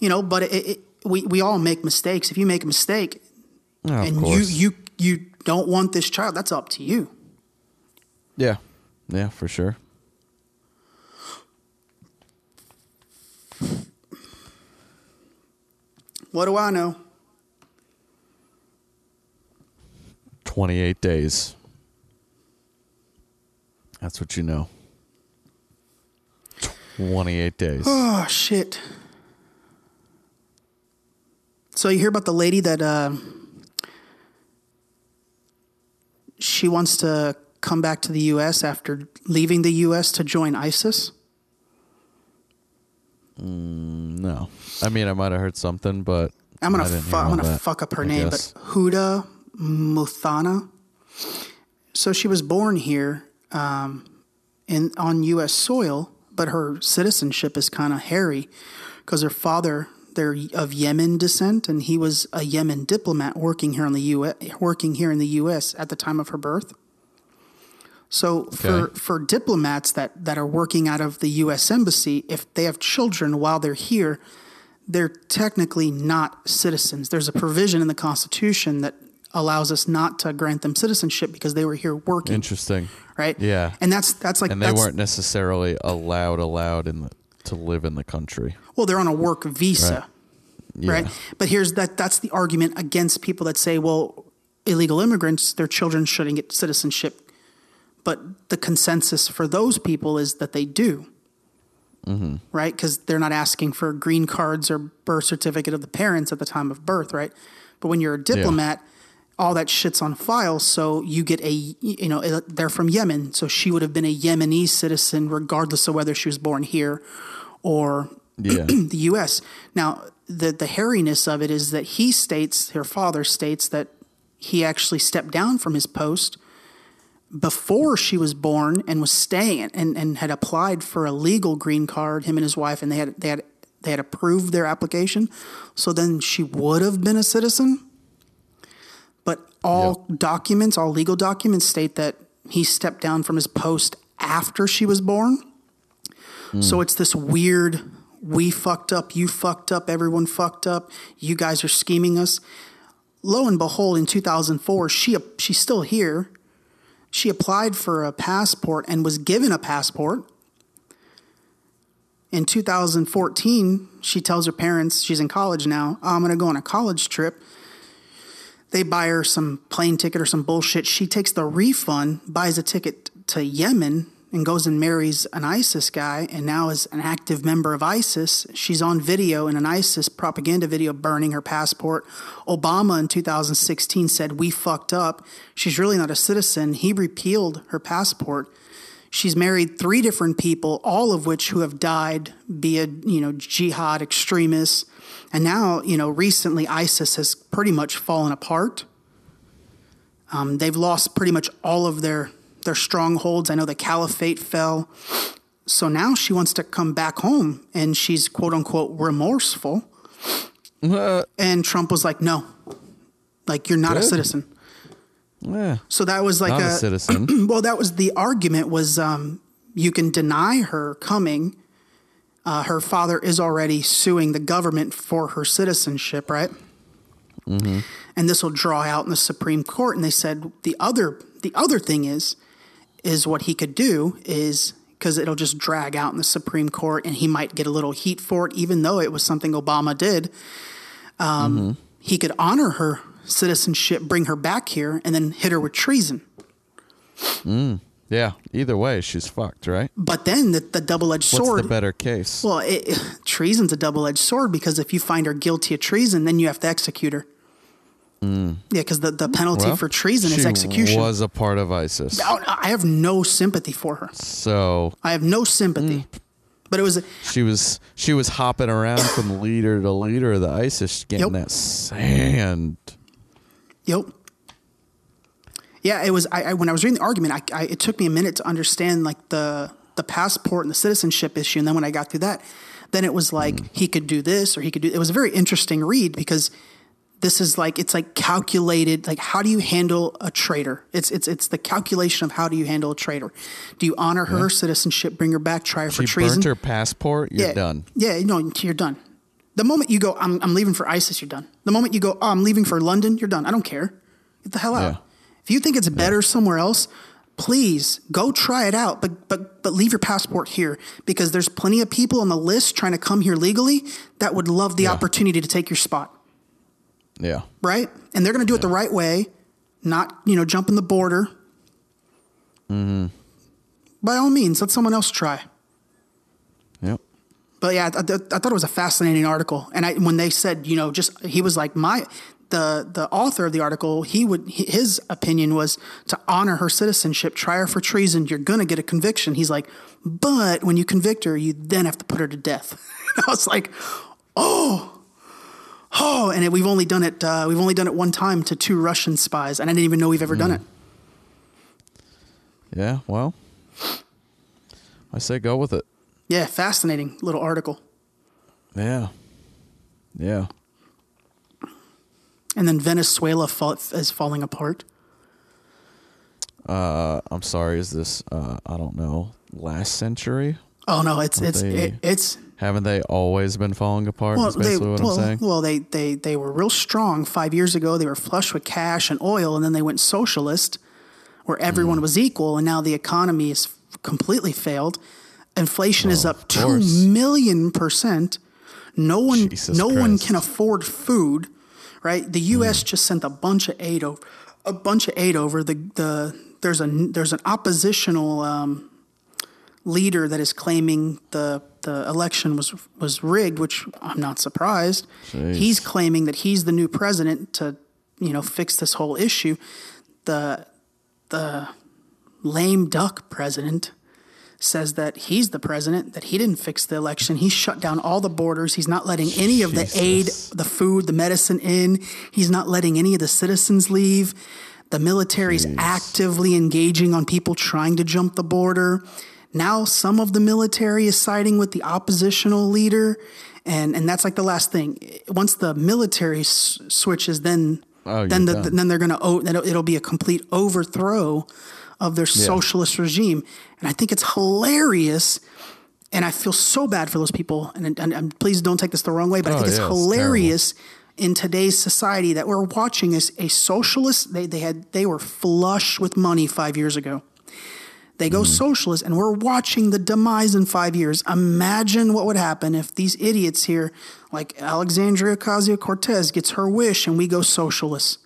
You know, but it, it, we we all make mistakes. If you make a mistake Oh, and you you you don't want this child, that's up to you. yeah, yeah, for sure. What do I know? 28 days. That's what you know. 28 days. Oh shit. So you hear about the lady that uh, she wants to come back to the U.S. after leaving the U.S. to join ISIS? no. I mean, I might have heard something, but I'm didn't fu- gonna fuck up her I name, guess. but Hoda Muthana. So she was born here um, in on U.S. soil, but her citizenship is kind of hairy because her father they're of Yemen descent, and he was a Yemen diplomat working here in the U.S. working here in the U.S. at the time of her birth. So for, for diplomats that, that are working out of the U.S. embassy, if they have children while they're here, they're technically not citizens. There's a provision in the Constitution that allows us not to grant them citizenship because they were here working, Interesting. right? Yeah. and that's that's like And they weren't necessarily allowed allowed in the, to live in the country. well, they're on a work visa, Yeah. right? But here's that that's the argument against people that say, well, illegal immigrants, their children shouldn't get citizenship. But the consensus for those people is that they do. Mm-hmm. Right? Because they're not asking for green cards or birth certificate of the parents at the time of birth, right? But when you're a diplomat, all that shit's on file. So you get a, you know, they're from Yemen. So she would have been a Yemeni citizen regardless of whether she was born here or Yeah. the U.S. Now, the the hairiness of it is that he states, her father states that he actually stepped down from his post before she was born and was staying and, and had applied for a legal green card. Him and his wife, and they had they had they had approved their application. So then she would have been a citizen. All documents, all legal documents, state that he stepped down from his post after she was born. Hmm. So it's this weird, we fucked up, you fucked up, everyone fucked up, you guys are scheming us. Lo and behold, in 2004, she she's still here. She applied for a passport and was given a passport. In 2014, she tells her parents, she's in college now, "Oh, I'm going to go on a college trip. They buy her some plane ticket or some bullshit. She takes the refund, buys a ticket to Yemen, and goes and marries an ISIS guy, and now is an active member of ISIS. She's on video in an ISIS propaganda video burning her passport. Obama in 2016 said, We fucked up. She's really not a citizen. He repealed her passport. She's married three different people, all of which who have died, it, you know, jihad extremists. And now, you know, recently ISIS has pretty much fallen apart. Um, they've lost pretty much all of their their strongholds. I know the caliphate fell. So now she wants to come back home and she's quote unquote remorseful. and Trump was like, no, like you're not a citizen. Yeah. So that was like Not a a, citizen. well, that was the argument was um, you can deny her coming. Uh, her father is already suing the government for her citizenship, right? Mm-hmm. And this will draw out in the Supreme Court. And they said the other the other thing is is what he could do is because it'll just drag out in the Supreme Court, and he might get a little heat for it, even though it was something Obama did. Um, Mm-hmm. He could honor her citizenship, bring her back here, and then hit her with treason. Yeah. Either way, she's fucked, right? But then the, the double edged sword. What's the better case? well, it, treason's a double edged sword because if you find her guilty of treason, then you have to execute her. Yeah, because the, the penalty Mm. Well, for treason is execution. She was a part of ISIS. I have no sympathy for her. So I have no sympathy. Mm. But it was she was she was hopping around from leader to leader of the ISIS getting Yep. that sand. Yep. Yeah, it was. I, I when I was reading the argument, I, I, it took me a minute to understand like the the passport and the citizenship issue, and then when I got through that, then it was like mm. he could do this or he could do. It was a very interesting read because this is like it's like calculated. Like how do you handle a traitor? It's it's it's the calculation of how do you handle a traitor. Do you honor her citizenship, bring her back, try her for treason? burnt her passport. You're yeah, done. Yeah, no, you're done. The moment you go, I'm, I'm leaving for ISIS, you're done. The moment you go, oh, I'm leaving for London, you're done. I don't care. Get the hell out. Yeah. If you think it's better somewhere else, please go try it out. But but but leave your passport here because there's plenty of people on the list trying to come here legally that would love the Yeah. opportunity to take your spot, Yeah. right? And they're going to do it the right way, not you know jumping the border. Mm-hmm. By all means, let someone else try. Yep. But yeah, I, I, I thought it was a fascinating article. And I, when they said, you know, just he was like my the the author of the article. He would his opinion was to honor her citizenship, try her for treason. You're gonna get a conviction. He's like, but when you convict her, you then have to put her to death. I was like, oh, oh, and it, we've only done it. Uh, we've only done it one time to two Russian spies, and I didn't even know we've ever done it. Yeah. Well, I say go with it. Yeah, fascinating little article. Yeah. Yeah. And then Venezuela fall, is falling apart. Uh, I'm sorry. Is this? Uh, I don't know. Last century Oh no, it's Were it's they it, it's Haven't they always been falling apart? Well, is they, what well, I'm saying. well, they, they, they were real strong five years ago. They were flush with cash and oil, and then they went socialist, where everyone Mm. was equal, and now the economy has completely failed. Inflation is up two million percent. No one, Jesus no one can afford food, right? The Mm. U.S. just sent a bunch of aid over, a bunch of aid over. The the there's a there's an oppositional um, leader that is claiming the the election was was rigged, which I'm not surprised. Jeez. He's claiming that he's the new president to you know fix this whole issue. The the lame duck president says that he's the president, that he didn't fix the election. He shut down all the borders. He's not letting any of the aid, the food, the medicine in. He's not letting any of the citizens leave. The military's Jeez. actively engaging on people trying to jump the border. Now some of the military is siding with the oppositional leader. And, and that's like the last thing. Once the military s- switches, then Oh, then the, then they're going to it'll be a complete overthrow of their socialist regime. And I think it's hilarious. And I feel so bad for those people. And, and, and please don't take this the wrong way, but I Oh, think it's yeah, it's hilarious in today's society that we're watching as a socialist. They, they had they were flush with money five years ago. They go mm-hmm. socialist, and we're watching the demise in five years. Imagine what would happen if these idiots here, like Alexandria Ocasio Cortez, gets her wish and we go socialist.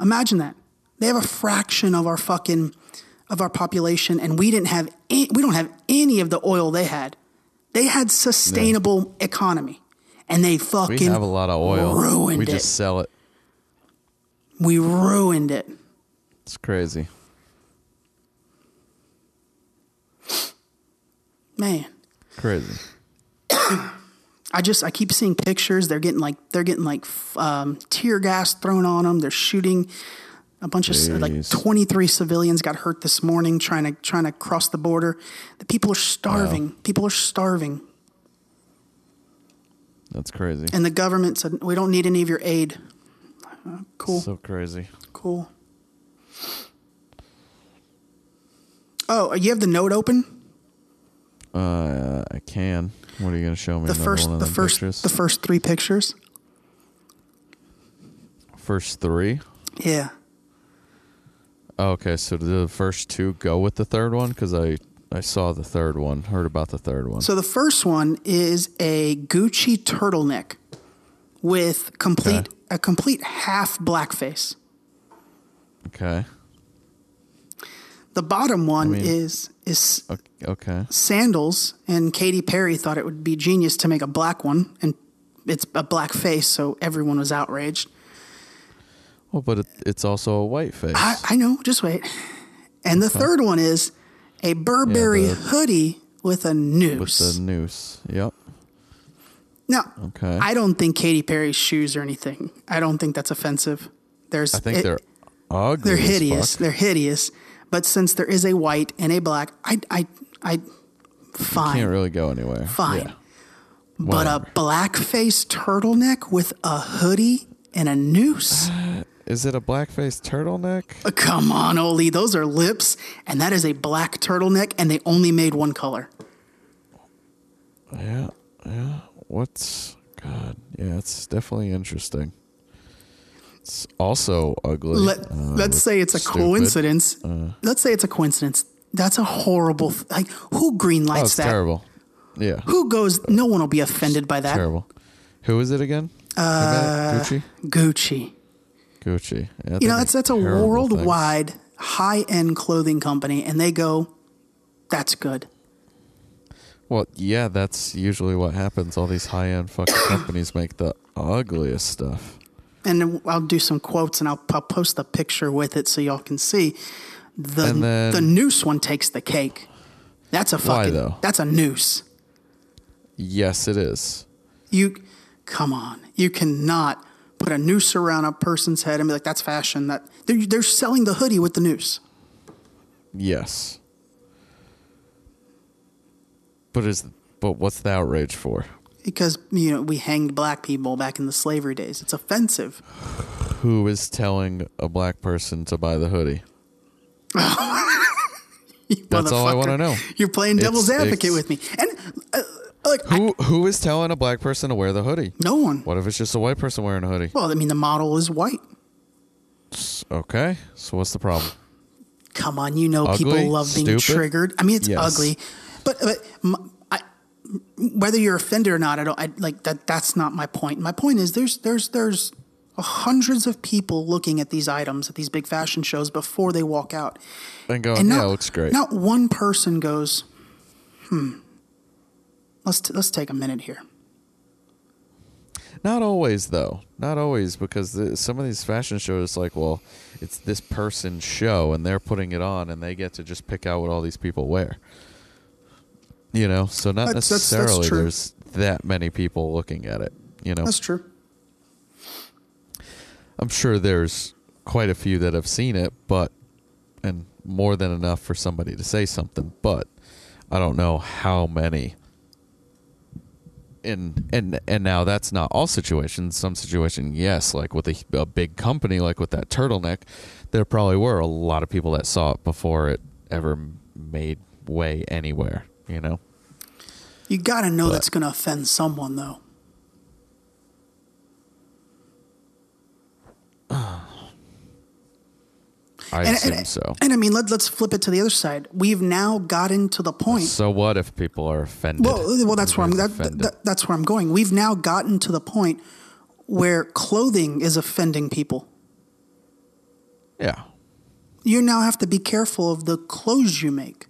Imagine that. They have a fraction of our fucking of our population, and we didn't have any, we don't have any of the oil they had. They had sustainable economy, and they fucking we have a lot of oil. ruined we it. just sell it. we ruined it. It's crazy. Man, Crazy. I just I keep seeing pictures. They're getting like they're getting like um, tear gas thrown on them. They're shooting a bunch of like 23 civilians got hurt this morning trying to trying to cross the border. The people are starving. People are starving, That's crazy. and the government said we don't need any of your aid. Uh, cool, So crazy. cool. Oh, you have the note open. Uh, I can. What are you gonna show me? The first, the first, pictures? the first three pictures. first three. Yeah. Oh, okay, so the first two go with the third one? Because I I saw the third one, heard about the third one. So the first one is a Gucci turtleneck with complete Okay. a complete half blackface. okay. The bottom one mean- is is Okay. sandals, and Katy Perry thought it would be genius to make a black one, and it's a black face, so everyone was outraged. Well, but it, it's also a white face. I, I know, just wait. And the third one is a Burberry the- hoodie with a noose. with the noose. Yep. No. Okay. I don't think Katy Perry's shoes or anything. I don't think that's offensive. There's I think it- they're ugly. They're hideous. They're hideous. But since there is a white and a black, I, I, I, fine, Can't really go anywhere. fine. Yeah. But a blackface turtleneck with a hoodie and a noose? Is it a blackface turtleneck? Uh, Come on, Ole. Those are lips, and that is a black turtleneck, and they only made one color. Yeah. Yeah. What's God? Yeah, it's definitely interesting. It's also ugly. Let, uh, let's with say it's a stupid. Uh. coincidence. let's say it's a coincidence. That's a horrible. Th- like who green Oh, lights that? terrible. Yeah. Who goes? No one will be offended by that. Terrible. Who is it again? Uh, Gucci. Gucci. Gucci. Yeah, You know, that's that's a worldwide high end clothing company, and they go, "That's good." Well, yeah, that's usually what happens. All these high end fucking companies make the ugliest stuff. And I'll do some quotes, and I'll, I'll post the picture with it so y'all can see. The then- the noose one takes the cake. That's a Why, fucking. though? That's a noose. Yes, it is. You, come on, you cannot put a noose around a person's head and be like, "That's fashion." That they're, they're selling the hoodie with the noose. Yes. But is but what's the outrage for? Because you know we hanged black people back in the slavery days. It's offensive. Who is telling a black person to buy the hoodie? That's all I motherfucker. wanna know. You're playing devil's It's- advocate it's- with me. And uh, Like I- Who who is telling a black person to wear the hoodie? no one. What if it's just a white person wearing a hoodie? Well, I mean, the model is white. Okay, so what's the problem? Come on, you know Ugly? people love being Stupid? triggered. I mean, it's Yes. ugly, but, but I whether you're offended or not, I don't. I like that. That's not my point. My point is there's there's there's hundreds of people looking at these items at these big fashion shows before they walk out, And going, and yeah, not, it looks great. Not one person goes, hmm. Let's t- let's take a minute here. Not always, though. Not always, because the, some of these fashion shows, like, well, it's this person's show, and they're putting it on, and they get to just pick out what all these people wear. You know, so not That's- that's- that's necessarily there's that many people looking at it. You know, That's true. I'm sure there's quite a few that have seen it, but and more than enough for somebody to say something. But I don't know how many. And and and now that's not all situations. Some situation, yes, like with a, a big company, like with that turtleneck, there probably were a lot of people that saw it before it ever made way anywhere. You know. You got to know But- that's going to offend someone, though. I and, assume and- so. And I mean, let, let's flip it to the other side. We've now gotten to the point. So what if people are offended? Well, well, that's where I'm. That, that, that's where I'm going. We've now gotten to the point where clothing is offending people. yeah. You now have to be careful of the clothes you make.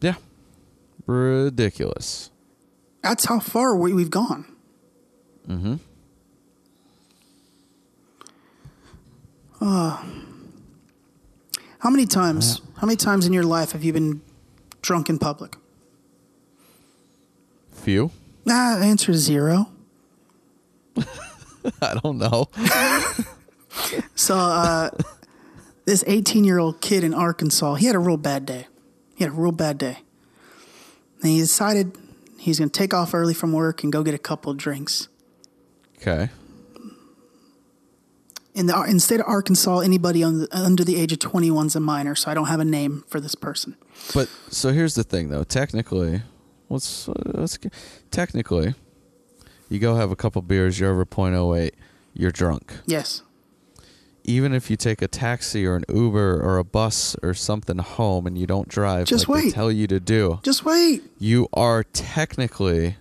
Yeah. Ridiculous. That's how far we, we've gone. Mm-hmm. How many times? How many times in your life have you been drunk in public? Few. Ah, answer zero. I don't know. So, uh, this 18 year old kid in Arkansas, he had a real bad day. He had a real bad day. And he decided he's going to take off early from work and go get a couple of drinks. Okay. In the, in the state of Arkansas, anybody on the, under the age of 21 is a minor, so I don't have a name for this person. But so here's the thing, though. Technically, let's let's technically, you go have a couple beers. You're over .08. You're drunk. Yes. Even if you take a taxi or an Uber or a bus or something home and you don't drive, Just like they wait. tell you to do, Just wait. you are technically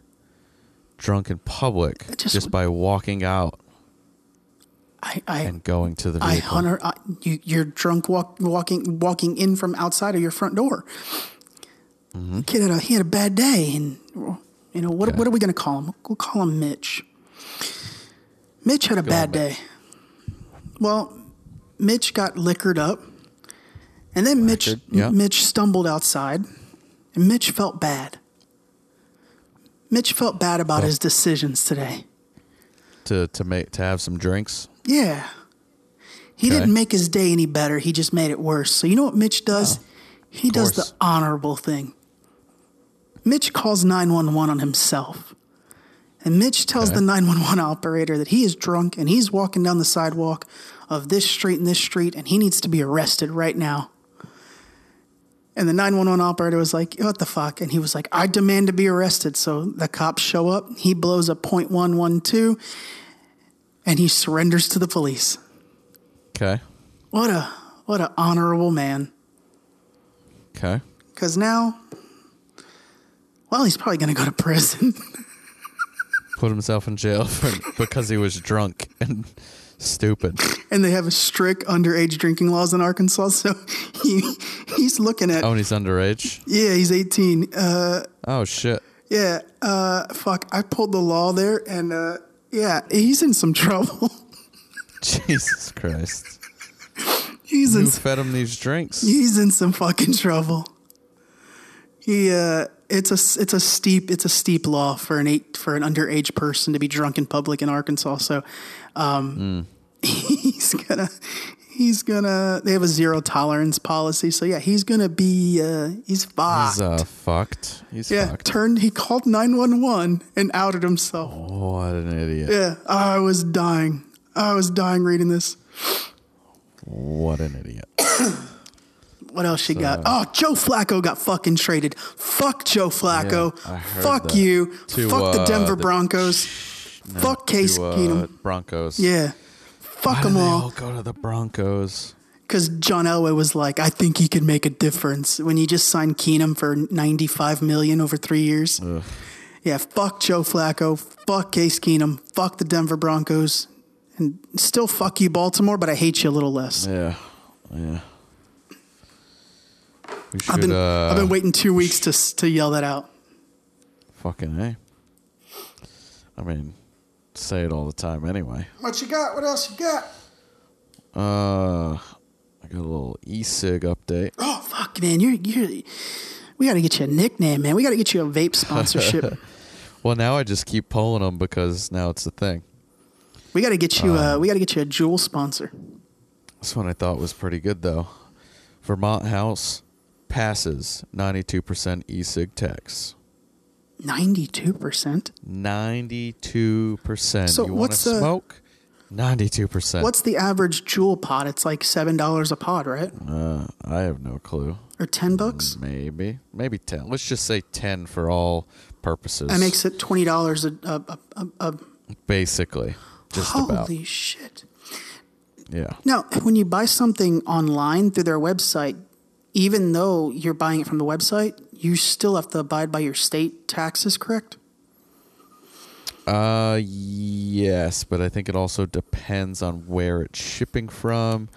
drunk in public Just- just, by walking out I, I, and going to the I hunter, I, uh, you, you're drunk walk, walking walking in from outside of your front door. Mm-hmm. Kid had a he had a bad day, and you know what? Okay. What are we going to call him? We'll call him Mitch. Mitch had a Go bad on, day. Well, Mitch got liquored up, and then Mitch Liquored, yeah. Mitch stumbled outside, and Mitch felt bad. Mitch felt bad about Oh. his decisions today. to to make to have some drinks. Yeah. He Okay. didn't make his day any better. He just made it worse. So you know what Mitch does? he does the honorable thing. Mitch calls 911 on himself. And Mitch tells Okay. the 911 operator that he is drunk and he's walking down the sidewalk of this street and this street and he needs to be arrested right now. And the 911 operator was like, What the fuck? And he was like, I demand to be arrested. So the cops show up. He blows a .112 and he surrenders to the police. Okay. What a what a honorable man. Okay. Because now, well, he's probably going to go to prison. Put himself in jail for, because he was drunk and stupid. and they have strict underage drinking laws in Arkansas. So he he's looking at Oh, and he's underage. yeah, he's 18. Uh, Oh shit. yeah, uh, fuck. I pulled the law there, and uh, yeah, he's in some trouble. Jesus Christ. he's in Who fed him these drinks? he's in some fucking trouble. He uh, it's a it's a steep it's a steep law for an eight for an underage person to be drunk in public in Arkansas. So, um, he's gonna he's gonna they have a zero tolerance policy. So yeah, he's gonna be uh, he's fucked. He's uh fucked. He's yeah, fucked. turned he called nine one one and outed himself. what an idiot. Yeah, I was dying. I was dying reading this. What an idiot. What else you got? Oh, Joe Flacco got fucking traded. Fuck Joe Flacco. Yeah, Fuck that. you. To, Fuck the uh, Denver the- Broncos. Fuck Case to, uh, Keenum. Broncos. Yeah. Fuck them all. all go to the Broncos? Because John Elway was like, I think he could make a difference when he just signed Keenum for 95 million over three years. Yeah, fuck Joe Flacco. Fuck Case Keenum. Fuck the Denver Broncos. And still fuck you, Baltimore, but I hate you a little less. Yeah, yeah. We should. I've been uh, I've been waiting two weeks to to yell that out. Fucking hey. I mean, say it all the time anyway. What you got? What else you got? Uh, I got a little e-cig update. Oh fuck, man! You're you're. We got to get you a nickname, man. We got to get you a vape sponsorship. Well, now I just keep pulling them because now it's the thing. we got to get you. Uh, we got to get you a JUUL sponsor. This one I thought was pretty good though. Vermont House passes 92% e-cig tax. Ninety-two percent. 92%. So you what's the- smoke? 92%. What's the average JUUL pod? It's like seven dollars a pod, right? Uh, I have no clue. Or ten bucks. Maybe. Maybe 10. Let's just say 10 for all purposes. That makes it twenty dollars a, a, a, a, Basically. Just Holy about. shit! Yeah. Now, when you buy something online through their website, even though you're buying it from the website, you still have to abide by your state taxes, correct? Uh, yes, but I think it also depends on where it's shipping from.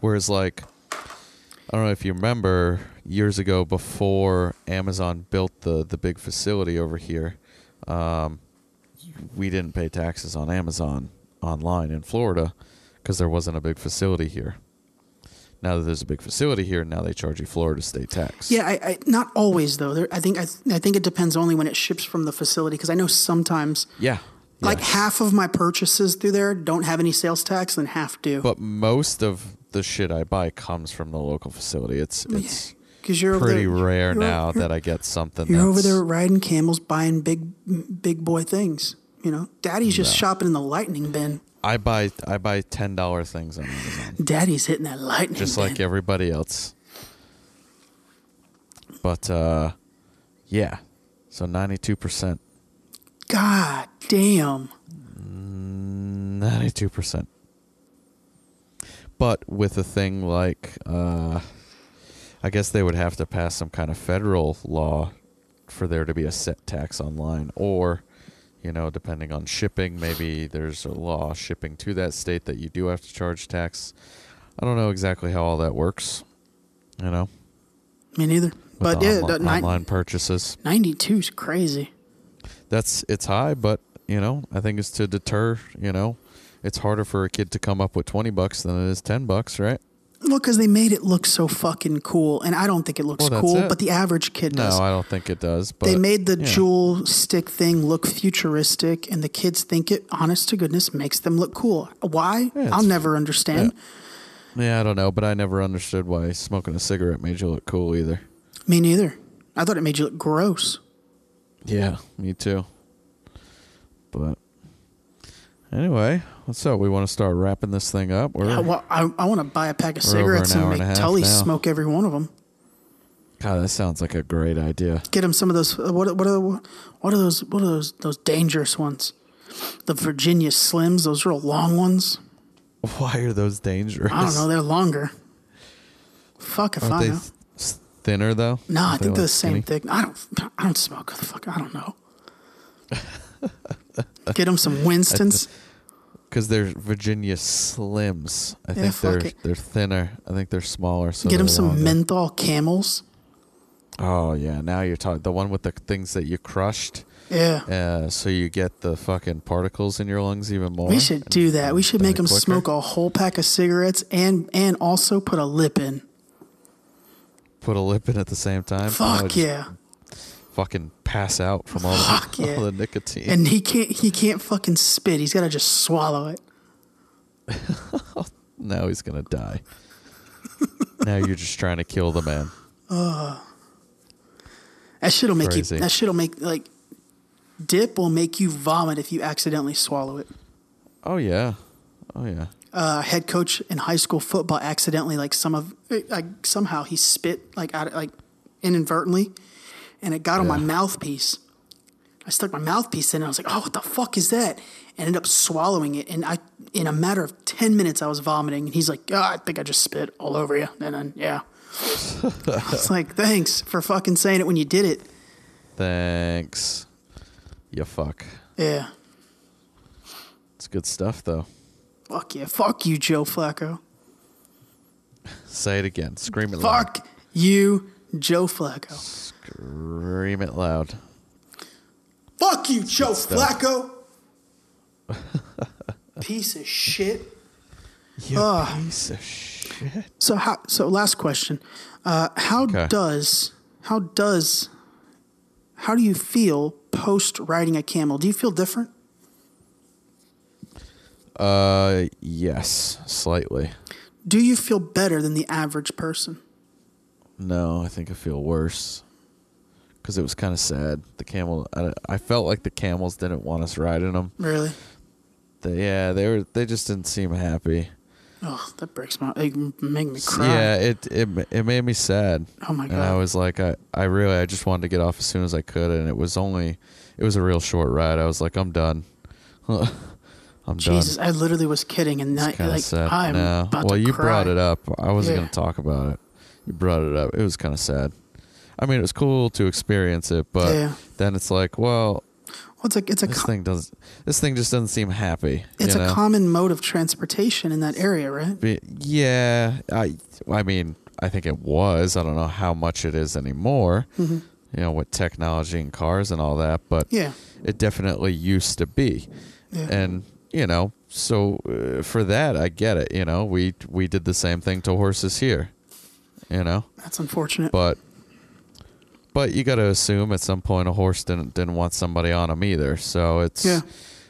Whereas, like, I don't know if you remember years ago before Amazon built the the big facility over here, um, we didn't pay taxes on Amazon online in Florida because there wasn't a big facility here. Now that there's a big facility here, now they charge you Florida state tax. Yeah, I, I not always though. There, I think I, I think it depends only when it ships from the facility because I know sometimes yeah, like yes. half of my purchases through there don't have any sales tax and half do. But most of the shit I buy comes from the local facility. It's it's Because you're pretty there, rare you're- now you're- that I get something. You're over there riding camels, buying big, big boy things. You know, Daddy's just shopping in the lightning bin. I buy I buy ten dollar things on Amazon, Daddy's hitting that lightning just like everybody else. But uh, yeah, so ninety two percent, God damn. ninety two percent. But with a thing like, uh, I guess they would have to pass some kind of federal law for there to be a set tax online, or you know, depending on shipping, maybe there's a law shipping to that state that you do have to charge tax. I don't know exactly how all that works, you know, Me neither. with But yeah, nine- online purchases. 92 is crazy. That's it's high, but you know, I think it's to deter. You know, it's harder for a kid to come up with twenty bucks than it is ten bucks, right? Well, because they made it look so fucking cool, and I don't think it looks Well, cool, it. but the average kid No, does. I don't think it does. But they made the yeah. JUUL stick thing look futuristic, and the kids think it, honest to goodness, makes them look cool. Why? Yeah, I'll never understand. Yeah, I don't know, but I never understood why smoking a cigarette made you look cool either. Me neither. I thought it made you look gross. Yeah, me too. But anyway, what's up? We want to start wrapping this thing up. We're, I, well, I, I want to buy a pack of cigarettes an and make and Tully now. smoke every one of them. God, that sounds like a great idea. Get him some of those. uh, What what are what are those? What are those? Those dangerous ones? The Virginia Slims. Those real long ones. Why are those dangerous? I don't know. They're longer. Fuck if Aren't I they know. th- thinner though? No, I Aren't they, think they're like, the same skinny? thick. I don't. I don't smoke. Fuck. I don't know. Get them some Winston's. Because they're Virginia Slims. I Yeah, think fuck they're it. they're thinner. I think they're smaller. So Get them they're some longer. menthol camels. Oh yeah, now you're talking the one with the things that you crushed. Yeah. Uh, so you get the fucking particles in your lungs even more. We should do that. We should make them quicker. smoke a whole pack of cigarettes and and also put a lip in. Put a lip in at the same time. Fuck just yeah. Fucking pass out from all, Fuck the, yeah. all the nicotine. And he can't he can't fucking spit. He's got to just swallow it. now he's gonna die. now you're just trying to kill the man. That shit'll make Crazy. you. That shit'll make like dip will make you vomit if you accidentally swallow it. Oh yeah, oh yeah. uh, head coach in high school football accidentally like some of like somehow he spit like out like inadvertently, and it got on my mouthpiece. I stuck my mouthpiece in, and I was like, "Oh, what the fuck is that?" And ended up swallowing it, and I in a matter of ten minutes I was vomiting, and he's like, "Oh, I think I just spit all over you," and then yeah. I was like, "Thanks for fucking saying it when you did it." Thanks. You fuck. Yeah. It's good stuff though. Fuck yeah. Fuck you, Joe Flacco. Say it again. Scream it loud. Fuck you, Joe Flacco. Scream it loud. Fuck you, Joe. Flacco. Piece of shit. You Ugh. piece of shit. So how? So last question. Uh, how Okay. does how does how do you feel post riding a camel? Do you feel different? Uh, yes, slightly. Do you feel better than the average person? No, I think I feel worse because it was kind of sad. The camel. I, I felt like the camels didn't want us riding them. Really? They, yeah, they were. They just didn't seem happy. Oh, that breaks my. It make me cry. Yeah, it it it made me sad. Oh my god! And I was like, I I really I just wanted to get off as soon as I could, and it was only it was a real short ride. I was like, I'm done. I'm done. Jesus, done. I literally was kidding, and not, It's kind of like sad. I'm no. about well, to you cry. brought it up. I wasn't Yeah. going to talk about it. You brought it up. It was kind of sad. I mean, it was cool to experience it, but Yeah. then it's like, well, Well, it's a it's a this co- thing does this thing just doesn't seem happy. it's a know? common mode of transportation in that area, right? Be- yeah, I I mean, I think it was. I don't know how much it is anymore. You know, with technology and cars and all that, but Yeah. it definitely used to be. Yeah. And you know, so uh, for that, I get it. You know, we we did the same thing to horses here. You know, That's unfortunate. but but you got to assume at some point a horse didn't didn't want somebody on him either. So it's Yeah.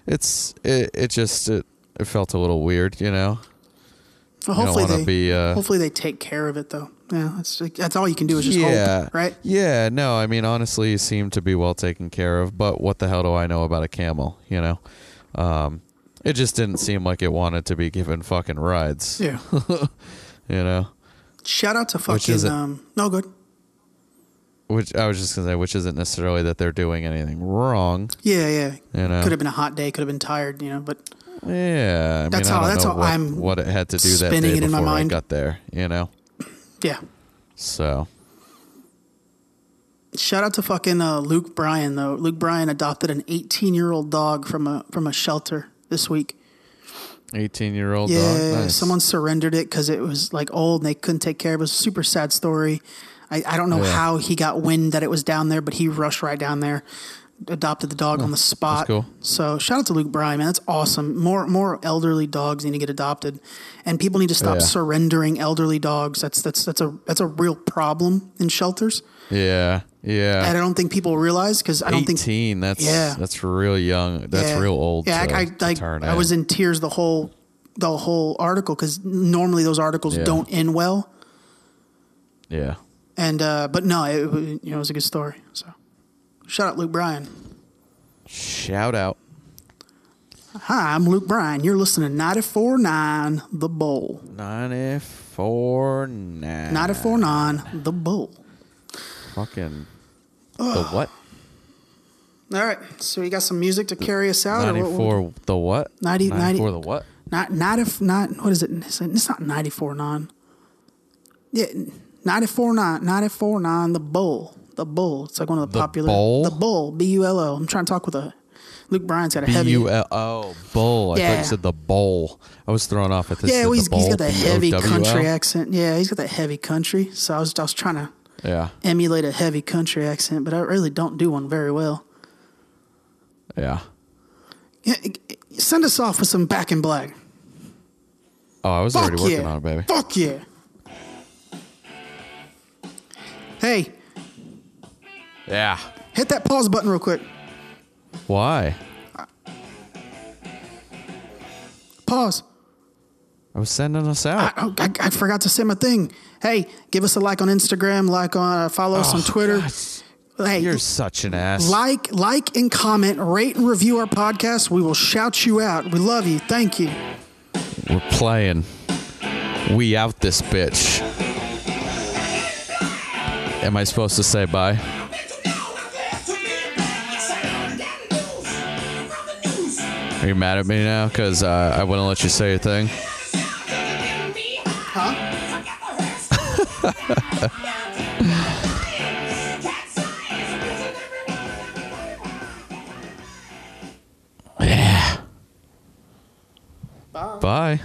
it's it, it just it, it felt a little weird. You know. Well, hopefully they be, uh, hopefully they take care of it though. Yeah, that's that's all you can do is just yeah, hope, right? Yeah, no, I mean honestly, you seem to be well taken care of. But what the hell do I know about a camel? You know, um, it just didn't seem like it wanted to be given fucking rides. Yeah. You know, Shout out to fucking um. No good. Which I was just gonna say, which isn't necessarily that they're doing anything wrong. Yeah, yeah. You know, Could have been a hot day. Could have been tired. You know, but yeah. I That's mean, how- that's how what, I'm what it had to do that day it in my before I got there. You know, yeah. so Shout out to fucking uh, Luke Bryan though. Luke Bryan adopted an 18 year old dog from a from a shelter this week. eighteen year old Yeah, dog. Nice. someone surrendered it because it was like old and they couldn't take care of it. It was a super sad story. I, I don't know Yeah. how he got wind that it was down there, but he rushed right down there, adopted the dog oh, on the spot. cool. So shout out to Luke Bryan, man. That's awesome. More more elderly dogs need to get adopted, and people need to stop Yeah. surrendering elderly dogs. That's that's that's a that's a real problem in shelters. Yeah, yeah. And I don't think people realize because I don't think 18 that's Yeah. that's real young that's Yeah. real old Yeah, to, I, I, turn I was in tears the whole the whole article because normally those articles Yeah. don't end well. yeah And uh, but no, it, you know, it was a good story. So shout out Luke Bryan. shout out Hi, I'm Luke Bryan. You're listening to 94.9 The Bull. 94 9 94.9 The Bull. fucking the what All right, so you got some music to carry us out? or what- 94 the what 90 94 the what Not not if not what is it? It's it's not ninety four nine. Yeah, ninety four nine. Ninety four nine. The bull. The bull. It's like one of the, The popular. Bull? The bull. B U L O. I'm trying to talk with a. Luke Bryan's got a heavy. B-U-L oh bull I thought Yeah. you said the bowl I was thrown off at this yeah, well, he's, he's got that heavy country accent. Yeah, he's got that heavy country. So I was I was trying to yeah emulate a heavy country accent, but I really don't do one very well. yeah Yeah, Send us off with some Back in Black. oh I was Fuck already working yeah. on it baby Fuck yeah. Hey, yeah hit that pause button real quick. why Pause. I was sending us out I, I, I forgot to say my thing. Hey, give us a like on Instagram, like on, uh, follow us on Twitter. Hey, you're such an ass like, like, and comment, rate and review our podcast. We will shout you out. We love you. Thank you. We're playing. We out this bitch. Am I supposed to say bye? Are you mad at me now? Because uh, I wouldn't let you say a thing. Huh? yeah. Bye. Bye.